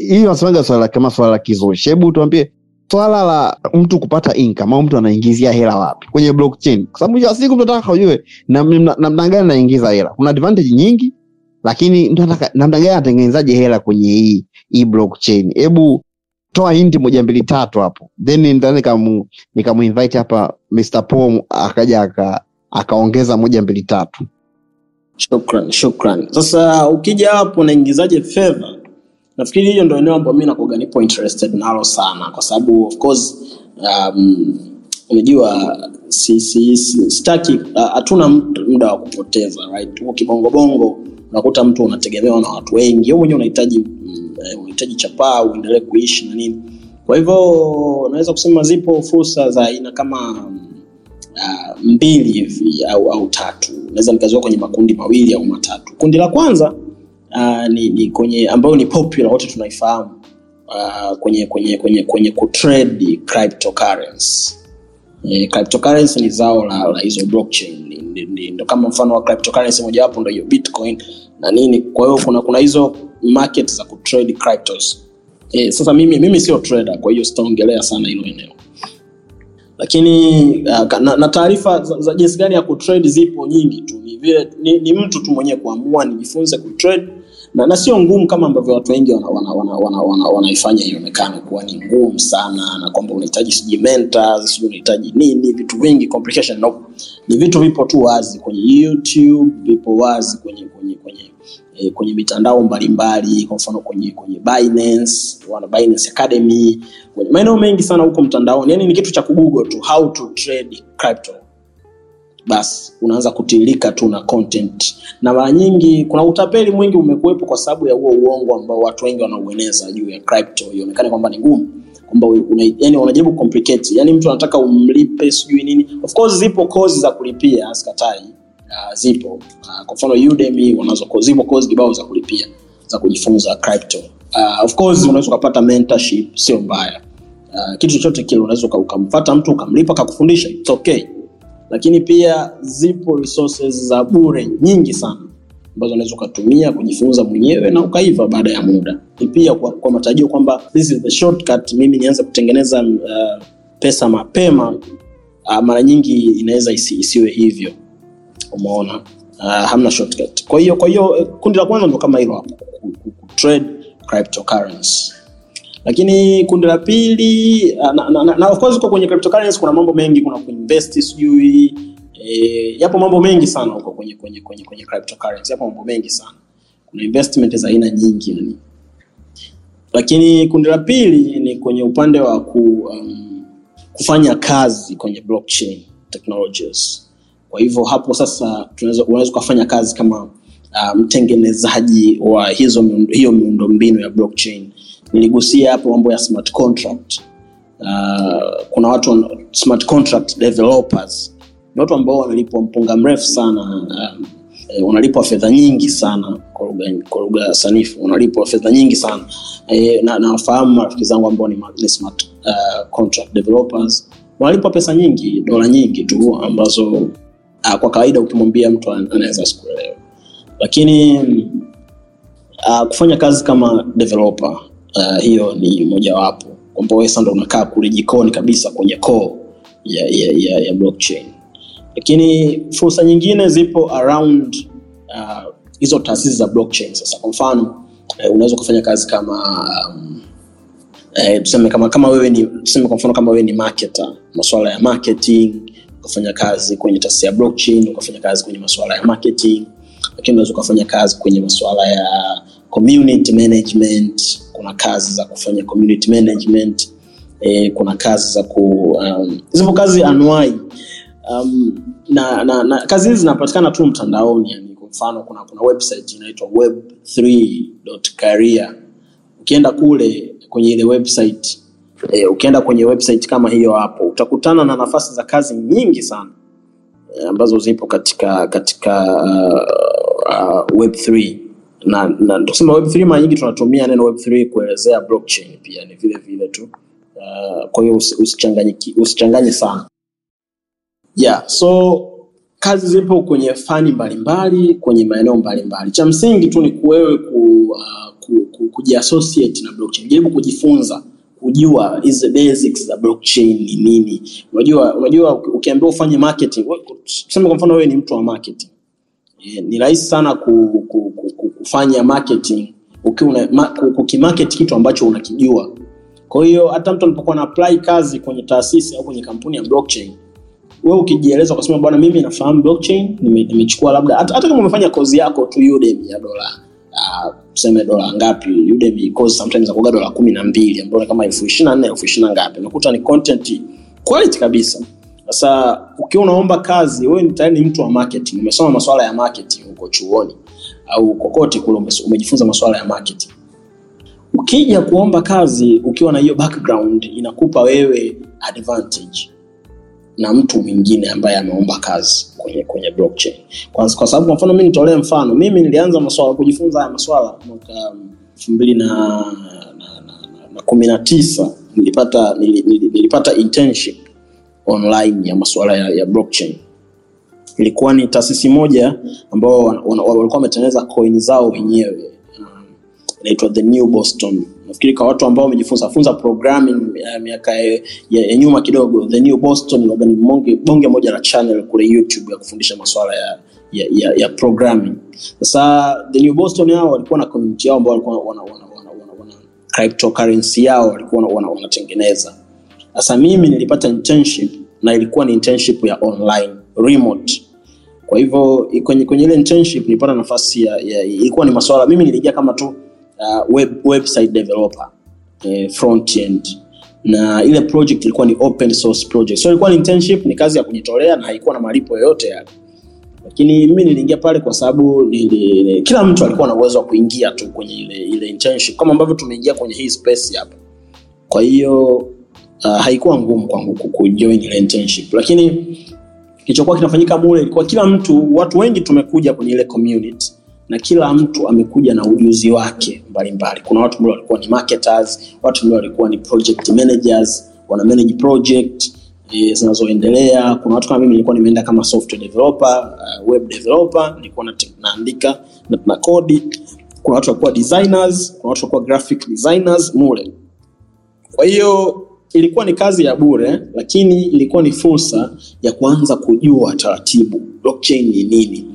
hii nasemaga swala kama swala la kizushi. Hebu tuambie swala la mtu kupata income au mtu anaingizia hela wapi? Kwenye blockchain. Kwa sababu ya siku mtu anataka ujue namna gani naingiza hela. Kuna advantage nyingi lakini mtu anataka namna gani anatengenezaje hela kwenye hii hii blockchain? Hebu toa hinti moja mbili tatu hapo. Then nikamu nikamuinvite hapa Mr. Pom akaja aka akaongeza moja mbili tatu shukran shukran. Sasa ukija hapo unaingizaje fedha? Nafikiri hiyo ndo eneo ambayo mi nakuaga nipo interested nalo sana kwa sababu of course um, unajua si, si, si, sitaki hatuna uh, muda wa kupoteza right? Huko kibongobongo unakuta mtu unategemewa na watu wengi. Wewe mwenyewe unahitaji eh, unahitaji chapaa uendelee kuishi na nini. Kwa hivyo naweza kusema zipo fursa za aina kama mm, uh, mbili hivi au, au tatu. Naweza nikaziwa kwenye makundi mawili au matatu. Kundi la kwanza uh, ni, ni kwenye ambayo ni popular wote tunaifahamu uh, kwenye kwenye kwenye kwenye kutrade cryptocurrency. Eh, cryptocurrency ni zao la, la hizo blockchain. Ndo kama mfano wa cryptocurrency mojawapo ndo hiyo bitcoin na nini. Kwa hiyo kuna kuna hizo market za kutrade cryptos. E, sasa mimi mimi sio trader kwa hiyo sitaongelea sana hilo eneo lakini uh, na, na taarifa za, za jinsi gani ya kutrade zipo nyingi tu ni vile ni, ni mtu tu mwenyewe kuamua nijifunze kutrade na, na sio ngumu kama ambavyo watu wengi wanaifanya wana, wana, wana, wana, ionekane kuwa ni ngumu sana na kwamba unahitaji sijui mentors unahitaji nini vitu vingi complication no. ni vitu vipo tu wazi kwenye youtube vipo wazi kwenye kwenye kwenye eh, kwenye mitandao mbalimbali kwa mfano kwenye kwenye Binance, wana Binance Academy kwenye maeneo mengi sana huko mtandaoni. Yani ni kitu cha kugoogle tu how to trade crypto. Basi unaanza kutilika tu na content. Na mara nyingi kuna utapeli mwingi umekuwepo kwa sababu ya huo uongo ambao watu wengi wanaueneza juu ya crypto. Ionekane kwamba ni ngumu kwamba yani wanajaribu complicate yani mtu anataka umlipe sijui nini. Of course zipo kozi za kulipia sikatai uh, zipo. Uh, kwa mfano Udemy wanazo zipo kozi kibao za kulipia za kujifunza crypto. Uh, of course unaweza ukapata mentorship sio mbaya. Uh, kitu chochote kile unaweza ukamfata mtu ukamlipa kakufundisha it's okay. Lakini pia zipo resources za bure nyingi sana ambazo unaweza ukatumia kujifunza mwenyewe na ukaiva baada ya muda. Ni pia kwa, kwa matarajio kwamba this is the shortcut mimi nianze kutengeneza uh, pesa mapema uh, mara nyingi inaweza isi, isiwe hivyo umeona. Uh, hamna shortcut. Kwa hiyo kwa hiyo kundi la kwanza ndo kama hilo trade cryptocurrency. Lakini kundi la pili na, na, na, na of course uko kwenye cryptocurrency kuna mambo mengi kuna kuinvest sijui e, yapo mambo mengi sana huko kwenye kwenye kwenye kwenye cryptocurrency yapo mambo mengi sana. Kuna investment za aina nyingi yani lakini kundi la pili ni kwenye upande wa ku, um, kufanya kazi kwenye blockchain technologies kwa hivyo hapo sasa unaweza ukafanya kazi kama uh, mtengenezaji wa hizo miundo- hiyo miundombinu ya blockchain. Niligusia hapo mambo ya smart contract. Uh, kuna watu smart contract developers. Ni watu ambao wanalipwa mpunga mrefu sana um, wanalipwa fedha nyingi sana kwa lugha sanifu wanalipwa fedha nyingi sana. Eh, na marafiki zangu ambao ni smart uh, contract developers. Wanalipwa pesa nyingi dola nyingi tu ambazo uh, kwa kawaida ukimwambia mtu anaweza asikuelewa lakini uh, kufanya kazi kama developer uh, hiyo ni mojawapo. Kwamba wewe ndo unakaa kule jikoni kabisa kwenye core ya, ya, ya, ya blockchain. Lakini fursa nyingine zipo around hizo taasisi za blockchain sasa. Kwa mfano eh, unaweza ukafanya kazi kama um, eh, tuseme kama kama wewe ni tuseme kwa mfano kama wewe ni marketer masuala ya marketing ukafanya kazi kwenye taasisi ya blockchain ukafanya kazi kwenye masuala ya marketing lakini unaweza ukafanya kazi kwenye masuala ya community management. Kuna kazi za kufanya community management e, kuna kazi za ku um, zipo kazi anuai um, na, na, na kazi hizi zinapatikana tu mtandaoni yani kwa mfano kuna kuna website inaitwa web3.career ukienda kule kwenye ile website eh, ukienda kwenye website kama hiyo hapo utakutana na nafasi za kazi nyingi sana e, ambazo zipo katika katika uh, uh, web3 na, na tukisema web3 mara nyingi tunatumia neno web3 kuelezea blockchain pia ni vile vile tu uh, kwa hiyo usi- usichanganyiki- usichanganye sana. Yeah so kazi zipo kwenye fani mbalimbali kwenye maeneo mbalimbali. Cha msingi tu ni kuwewe ku, uh, ku, ku, kujiassociate na blockchain. Jaribu kujifunza kujua hizi basics za blockchain ni nini. Unajua unajua ukiambiwa ufanye marketing tuseme kwa mfano wewe ni mtu wa marketing. Eh, ni rahisi sana ku, ku, ku, ku, kufanya marketing ukiwa ma, ku- kukimarket kitu ambacho unakijua. Kwa hiyo hata mtu anapokuwa na apply kazi kwenye taasisi au kwenye kampuni ya blockchain wewe ukijieleza ukasema bwana mimi nafahamu blockchain nime- labda hata kama umefanya kozi yako tu Udemy ya dola uh, dola ngapi Udemy course sometimes dola kumi na mbili ambayo kama elfu ishirini na nne elfu ishirini na ngapi. Unakuta ni content quality kabisa. Sasa ukiwa unaomba kazi wewe tayari ni mtu wa marketing. Umesoma masuala ya marketing huko chuoni au kokote kule umejifunza masuala ya marketing. Ukija kuomba kazi ukiwa na hiyo background inakupa wewe advantage na mtu mwingine ambaye ameomba kazi kwenye kwenye blockchain. Kwa, kwa sababu kwa mfano mi nitolee mfano mimi nilianza maswala kujifunza haya maswala mwaka elfu mbili na, na, na, na, na kumi na tisa nilipata nili, nili, nilipata internship online ya masuala ya, ya blockchain. Ilikuwa ni taasisi moja ambao walikuwa wametengeneza coin zao wenyewe um, inaitwa the new boston nafikiri kwa watu ambao wamejifunza funza programming ya miaka ya, ya, nyuma kidogo the new boston ni bonge, moja la channel kule youtube ya kufundisha masuala ya, ya, ya, ya programming. Sasa the new boston hao walikuwa na community yao ambao walikuwa wana, wana, wana, wana, wana cryptocurrency yao walikuwa wana- wana- wanatengeneza. Sasa mimi nilipata internship na ilikuwa ni internship ya online remote. Kwa hivyo kwenye, kwenye ile internship nilipata nafasi ya, ya ilikuwa ni masuala mimi niliingia kama tu uh, web, website developer eh, front end. Na ile project ilikuwa ni open source project. So ilikuwa ni internship ni kazi ya kujitolea na haikuwa na malipo yoyote yale. Lakini mimi niliingia pale kwa sababu kila mtu alikuwa na uwezo wa kuingia tu kwenye ile, ile internship kama ambavyo tumeingia kwenye hii space hapa. Kwa hiyo uh, haikuwa ngumu kwangu kujoin ile internship. Lakini kilichokuwa kinafanyika mule ilikuwa kila mtu watu wengi tumekuja kwenye ile community na kila mtu amekuja na ujuzi wake mbalimbali. Kuna watu mle walikuwa ni marketers watu mle walikuwa ni project managers wana manage project eh, zinazoendelea. Kuna watu kama mimi nilikuwa nimeenda kama software developer uh, web developer nilikuwa naandika na, na kodi kuna watu walikuwa designers kuna watu walikuwa graphic designers mule. Kwa hiyo ilikuwa ni kazi ya bure lakini ilikuwa ni fursa ya kuanza kujua taratibu blockchain ni nini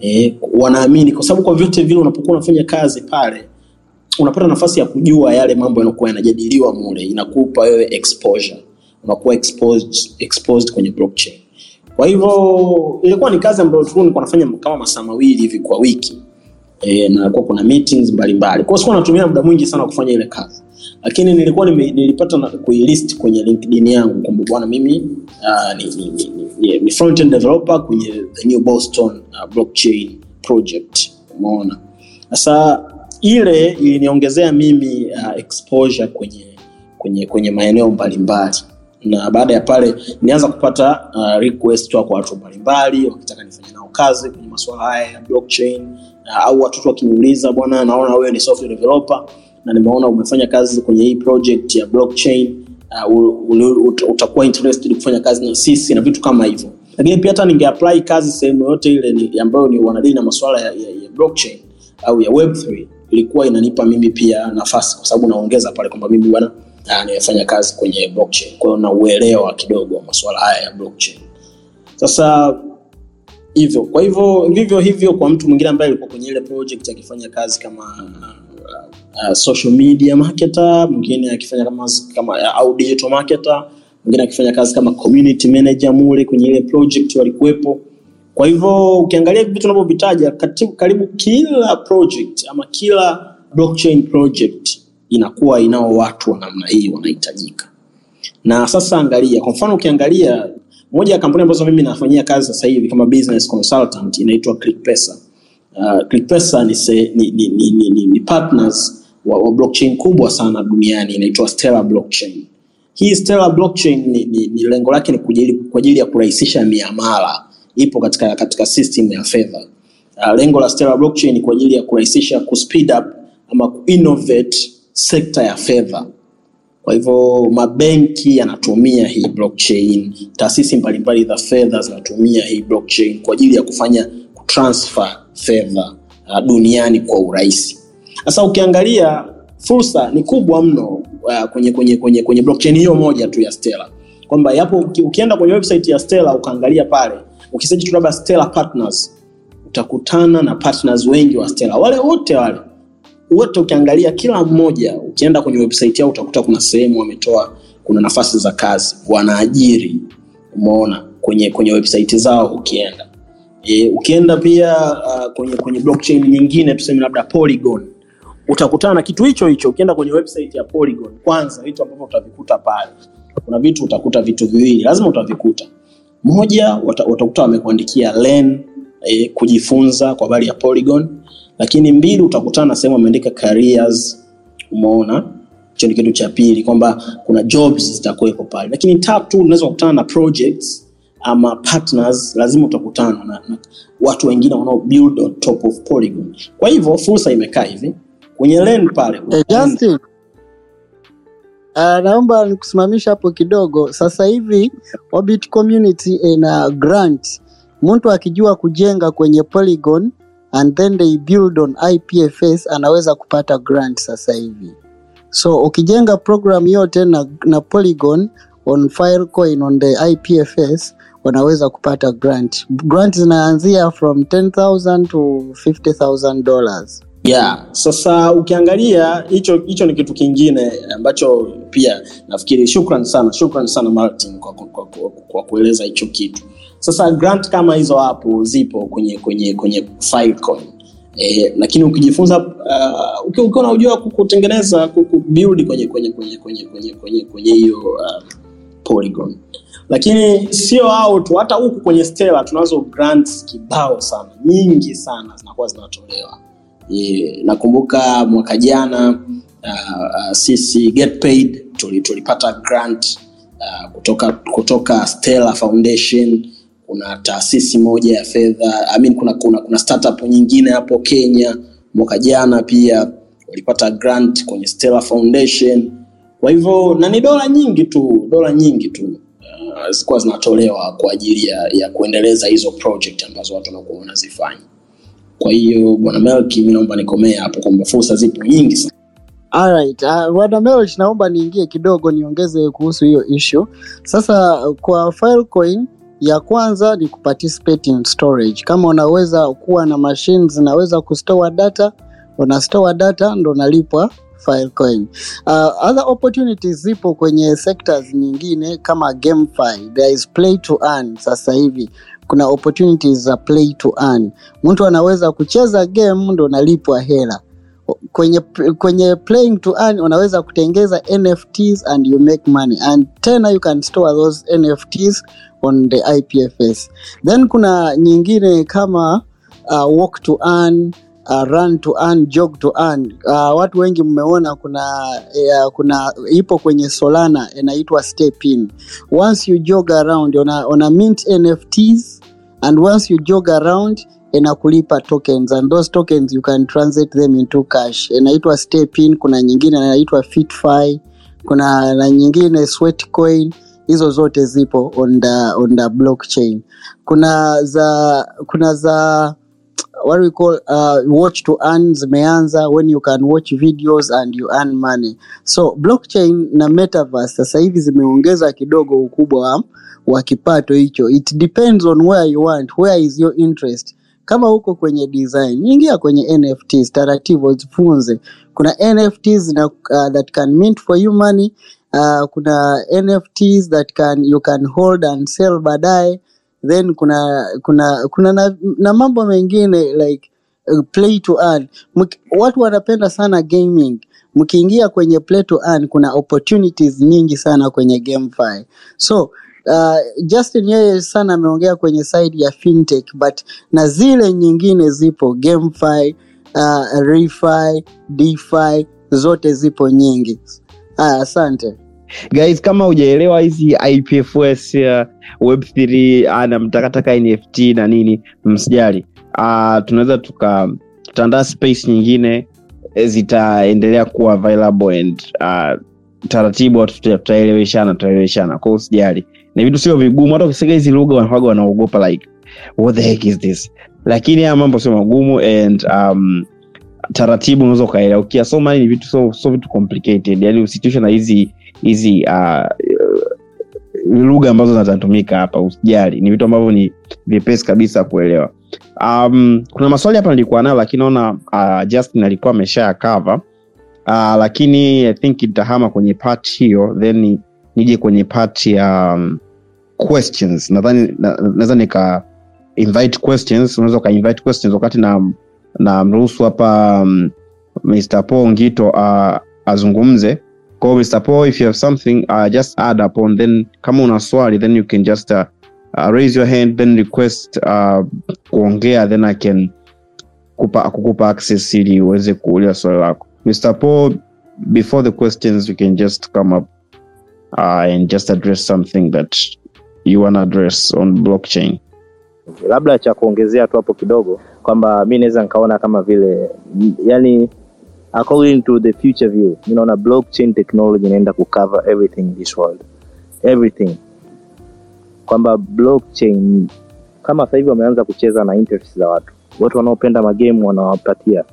e, wanaamini kwa sababu kwa vyote vile unapokuwa unafanya kazi pale unapata nafasi ya kujua yale mambo yanakuwa yanajadiliwa mule inakupa wewe exposure. Unakuwa exposed, exposed kwenye blockchain. Kwa hivyo ilikuwa ni kazi ambayo tulikuwa nafanya kama masaa mawili hivi kwa wiki. E, na kwa kuna meetings mbalimbali. Kwa hiyo sikuwa natumia muda mwingi sana kufanya ile kazi lakini nilikuwa nime, nilipata na kuilist kwenye linkedin yangu kwamba bwana mimi uh, ni, ni, ni, ni, ni front-end developer kwenye the new boston uh, blockchain project. Umeona? Sasa ile iliniongezea mimi uh, exposure kwenye kwenye kwenye maeneo mbalimbali. Na baada ya pale nianza kupata uh, request kwa watu mbalimbali wakitaka nifanye nao kazi kwenye masuala haya ya blockchain. Uh, au watoto wakiniuliza bwana naona wewe ni software developer na nimeona umefanya kazi kwenye hii project ya blockchain uh, ut, utakuwa interested kufanya kazi na sisi na vitu kama hivyo. Lakini pia hata ningeapply kazi sehemu yoyote ile ambayo ni wanadili na masuala ya, ya, ya blockchain au ya web3 ilikuwa inanipa mimi pia nafasi kwa sababu naongeza pale kwamba mimi bwana uh, nimefanya kazi kwenye blockchain. Kwa nauelewa kidogo masuala haya ya blockchain. Sasa hivyo. Kwa hivyo vivyo hivyo kwa mtu mwingine ambaye alikuwa kwenye ile project akifanya kazi kama uh, social media marketer mwingine akifanya kama, kama uh, au digital marketer mwingine akifanya kazi kama community manager mule kwenye ile project walikuwepo. Kwa hivyo ukiangalia vitu unavyovitaja, karibu kila project ama kila blockchain project inakuwa inao watu wa namna hii wanahitajika. Na sasa angalia kwa mfano ukiangalia moja ya kampuni ambazo mimi nafanyia kazi sasa hivi kama business consultant inaitwa clickpesa uh, clickpesa ni, ni, ni, ni, ni, ni, ni partners wa, wa blockchain kubwa sana duniani inaitwa stellar blockchain. Hii stellar blockchain ni, ni, ni lengo lake ni kujili, kwa ajili ya kurahisisha miamala ipo katika, katika system ya fedha. Uh, lengo la stellar blockchain ni kwa ajili ya kurahisisha kuspeed up ama kuinnovate sekta ya fedha. Kwa hivyo mabenki yanatumia hii blockchain taasisi mbalimbali za fedha zinatumia hii blockchain kwa ajili ya kufanya kutransfer fedha uh, duniani kwa urahisi. Sasa ukiangalia fursa ni kubwa mno uh, kwenye, kwenye, kwenye, kwenye blockchain hiyo moja tu ya stela kwamba yapo ukienda kwenye website ya stela ukaangalia pale ukisearch tu labda stela partners utakutana na partners wengi wa stela wale wote wale wote ukiangalia kila mmoja ukienda kwenye website yao utakuta kuna sehemu wametoa kuna nafasi za kazi wanaajiri umeona kwenye kwenye website zao ukienda e, ukienda pia uh, kwenye kwenye blockchain nyingine tuseme labda polygon utakutana na kitu hicho hicho. Ukienda kwenye website ya polygon kwanza vitu ambavyo utavikuta pale. Kuna vitu utakuta vitu viwili lazima utavikuta. Moja utakuta wamekuandikia learn e, kujifunza kwa habari ya polygon. Lakini mbili utakutana na sehemu ameandika careers. Umeona? Hicho ni kitu cha pili kwamba kuna jobs zitakuwepo pale. Lakini tatu unaweza kukutana na projects ama partners lazima utakutana na, na watu wengine wanao build on top of polygon kwa hivyo fursa imekaa hivi kwenye lane pale Hey, Justin. Uh, naomba nikusimamisha hapo kidogo. Sasa hivi Orbit community ina grant, mtu akijua kujenga kwenye Polygon and then they build on IPFS anaweza kupata grant sasa hivi. So ukijenga program yote na, na Polygon on Filecoin on the IPFS wanaweza kupata grant. Grant zinaanzia from 10,000 to 50,000 dollars. yeah sasa ukiangalia hicho hicho ni kitu kingine ambacho pia nafikiri shukran sana shukran sana martin kwa, kwa, kwa, kwa, kwa kueleza hicho kitu sasa grant kama hizo hapo zipo kwenye kwenye kwenye filecoin Eh, lakini ukijifunza uh, ukiwa unajua kutengeneza kubuild kwenye kwenye kwenye kwenye kwenye kwenye hiyo uh, polygon lakini sio hao tu hata huku kwenye stela tunazo grants kibao sana nyingi sana zinakuwa zinatolewa. E, nakumbuka mwaka jana uh, uh, sisi get paid tulipata grant uh, kutoka kutoka stella foundation. Kuna taasisi moja ya fedha I mean, kuna, kuna, kuna startup nyingine hapo kenya. Mwaka jana pia walipata grant kwenye stella foundation. Kwa hivyo na ni dola nyingi tu dola nyingi tu zilikuwa zinatolewa kwa ajili ya, ya kuendeleza hizo project ambazo watu wanakuwa wanazifanya kwa hiyo bwana melki mi naomba nikomee hapo kwamba fursa zipo nyingi sana Alright, uh, bwana Melch, naomba niingie kidogo niongeze kuhusu hiyo issue. Sasa kwa Filecoin ya kwanza ni kuparticipate in storage. Kama unaweza kuwa na machines zinaweza kustore data, una data ndo unalipwa Filecoin. Uh, other opportunities zipo kwenye sectors nyingine kama GameFi. There is play to earn sasa hivi. Kuna opportunities za play to earn. Mtu anaweza kucheza game ndo unalipwa hela kwenye kwenye playing to earn unaweza kutengeza NFTs and you make money and tena you can store those NFTs on the IPFS. Then kuna nyingine kama uh, walk to earn uh, run to earn, jog to earn. Uh, watu wengi mmeona kuna uh, kuna ipo kwenye Solana inaitwa step in. Once you jog around una, una mint NFTs and once you jog around inakulipa tokens and those tokens you can translate them into cash. Inaitwa Stepin, kuna nyingine inaitwa Fitfi, kuna na nyingine Sweatcoin. Hizo zote zipo on the, on the blockchain. Kuna za kuna za what we call uh, watch to earn zimeanza when you can watch videos and you earn money. So blockchain na metaverse sasa hivi zimeongeza kidogo ukubwa wa, wa kipato hicho. It depends on where you want, where is your interest kama uko kwenye design ingia kwenye nfts taratibu zifunze kuna nfts na, uh, that can mint for you money uh, kuna nfts that can you can hold and sell baadaye then kuna kuna kuna na, na mambo mengine like uh, play to earn Mk, watu wanapenda sana gaming mkiingia kwenye play to earn kuna opportunities nyingi sana kwenye gamefi so uh, Justin yeye sana ameongea kwenye side ya fintech but na zile nyingine zipo GameFi, uh, ReFi, DeFi zote zipo nyingi. Asante. asante. Guys kama hujaelewa hizi ipfs uh, web3 uh, na mtakataka nft na nini msijali. Uh, tunaweza tukatandaa space nyingine eh, zitaendelea kuwa available and uh, taratibu tutaeleweshana tutaeleweshana. Kwao usijali. Na vitu sio vigumu. Hata ukisikia hizi lugha wanafaga wanaogopa like what the heck is this? Lakini haya mambo sio magumu and um, taratibu unaweza ukaelewa. Ukiasoma ni vitu so, so vitu complicated. Yani usitishwe na hizi hizi uh, lugha ambazo zinatumika hapa usijali. Ni vitu ambavyo ni vyepesi kabisa kuelewa. Um, kuna maswali hapa nilikuwa nayo lakini naona uh, justin alikuwa amesha kava uh, lakini i think nitahama kwenye part hiyo then nije kwenye part ya um, questions. Nadhani na- naweza nika invite questions. Unaweza uka invite questions wakati na na mruhusu hapa um, mr paul ngito uh, azungumze kwa mr paul if you have something uh, just add upon then kama una swali then you can just uh, uh, raise your hand then request uh, kuongea then i can kupa, kukupa access ili uweze kuuliza swali lako. Mr paul before the questions you can just come up uh, and just address something that you want address on blockchain. Labda cha kuongezea tu hapo kidogo kwamba mi naweza nikaona kama vile yani according to the future view inaona naona blockchain technology inaenda kucover everything in this world. Everything. Kwamba blockchain kama sasa hivi wameanza kucheza na interest za watu. Watu wanaopenda magame wanawapatia.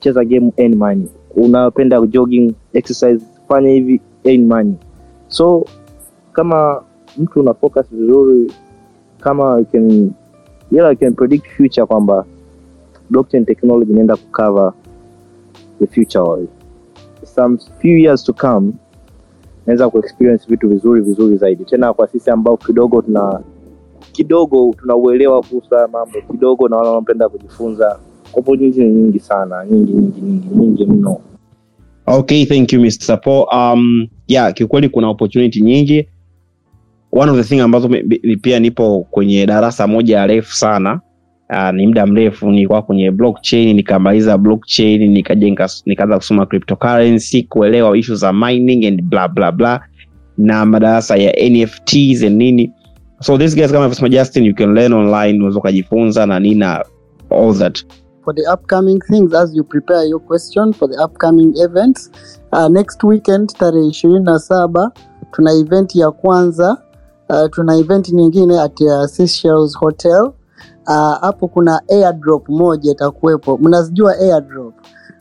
Cheza game earn money. Unapenda jogging exercise fanya hivi earn money. So kama mtu una focus vizuri kama you can I can predict future kwamba blockchain technology inaenda kucover the future some few years to come naweza kuexperience vitu vizuri vizuri zaidi. Tena kwa sisi ambao kidogo tuna kidogo tunauelewa kuhusu haya mambo kidogo na wale wanaopenda kujifunza opportunity ni nyingi sana nyingi nyingi nyingi nyingi mno. Okay thank you mr paul. Um, yeah kiukweli kuna opportunity nyingi. One of the thing ambazo pia nipo kwenye darasa moja refu sana uh, ni muda mrefu nilikuwa kwenye blockchain nikamaliza blockchain nikajenga nikaanza kusoma cryptocurrency kuelewa issue za mining and bla bla bla na madarasa ya nfts and nini. So this guys kama alivyosema justin you can learn online unaweza ukajifunza na nini all that. For the upcoming things as you prepare your question for the upcoming events uh, next weekend tarehe ishirini na saba tuna event ya kwanza uh, tuna event nyingine at uh, Seychelles hotel Uh, kuna airdrop moja itakuwepo. Mnazijua airdrop?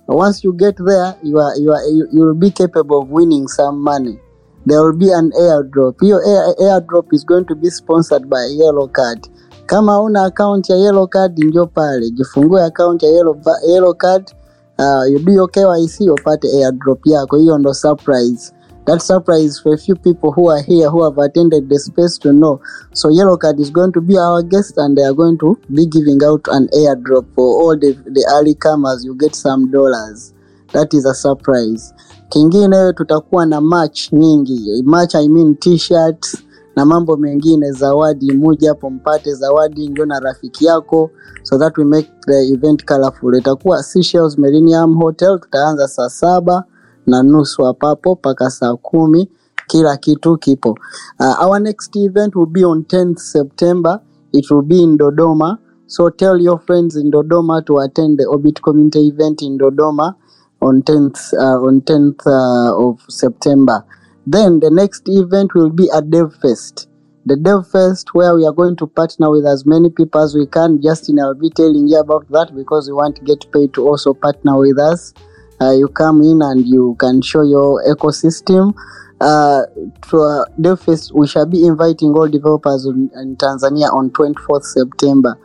Once you get there you are, you are, you, you will be capable of winning some money. There will be an airdrop. Hiyo air, airdrop is going to be sponsored by yellow card. Kama una account ya yellow card njo pale. Jifungue account ya yellow, yellow card. Uh, you do your KYC upate airdrop yako. Hiyo ndo surprise that surprise for a few people who are here who have attended the space to know. So yellow card is going to be our guest and they are going to be giving out an airdrop for all the, the early comers. You get some dollars. That is a surprise. Kingine tutakuwa na match nyingi. Match I mean t-shirts na mambo mengine. Zawadi muje hapo mpate zawadi ndio na rafiki yako. So that we make the event colorful. Itakuwa Seychelles Millennium Hotel. Tutaanza saa saba na nusu hapapo mpaka saa kumi kila kitu kipo uh, our next event will be on 10th September it will be in Dodoma so tell your friends in Dodoma to attend the Orbit Community event in Dodoma on 10th uh, on 10th uh, of September. Then the next event will be at DevFest. The DevFest where we are going to partner with as many people as we can. Justin, I'll be telling you about that because we want to get paid to also partner with us. Uh, you come in and you can show your ecosystem. Uh, to uh, DevFest, we shall be inviting all developers in, in Tanzania on 24th September.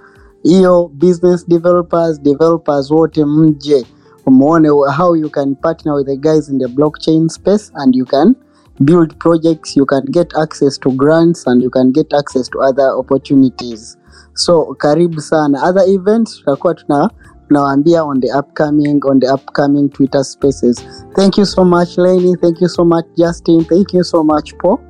Hiyo business developers, developers wote mje muone how you can partner with the guys in the blockchain space and you can build projects you can get access to grants and you can get access to other opportunities so karibu sana other events tutakuwa tuna tunawaambia on the upcoming on the upcoming twitter spaces. Thank you so much lany thank you so much justin. Thank you so much paul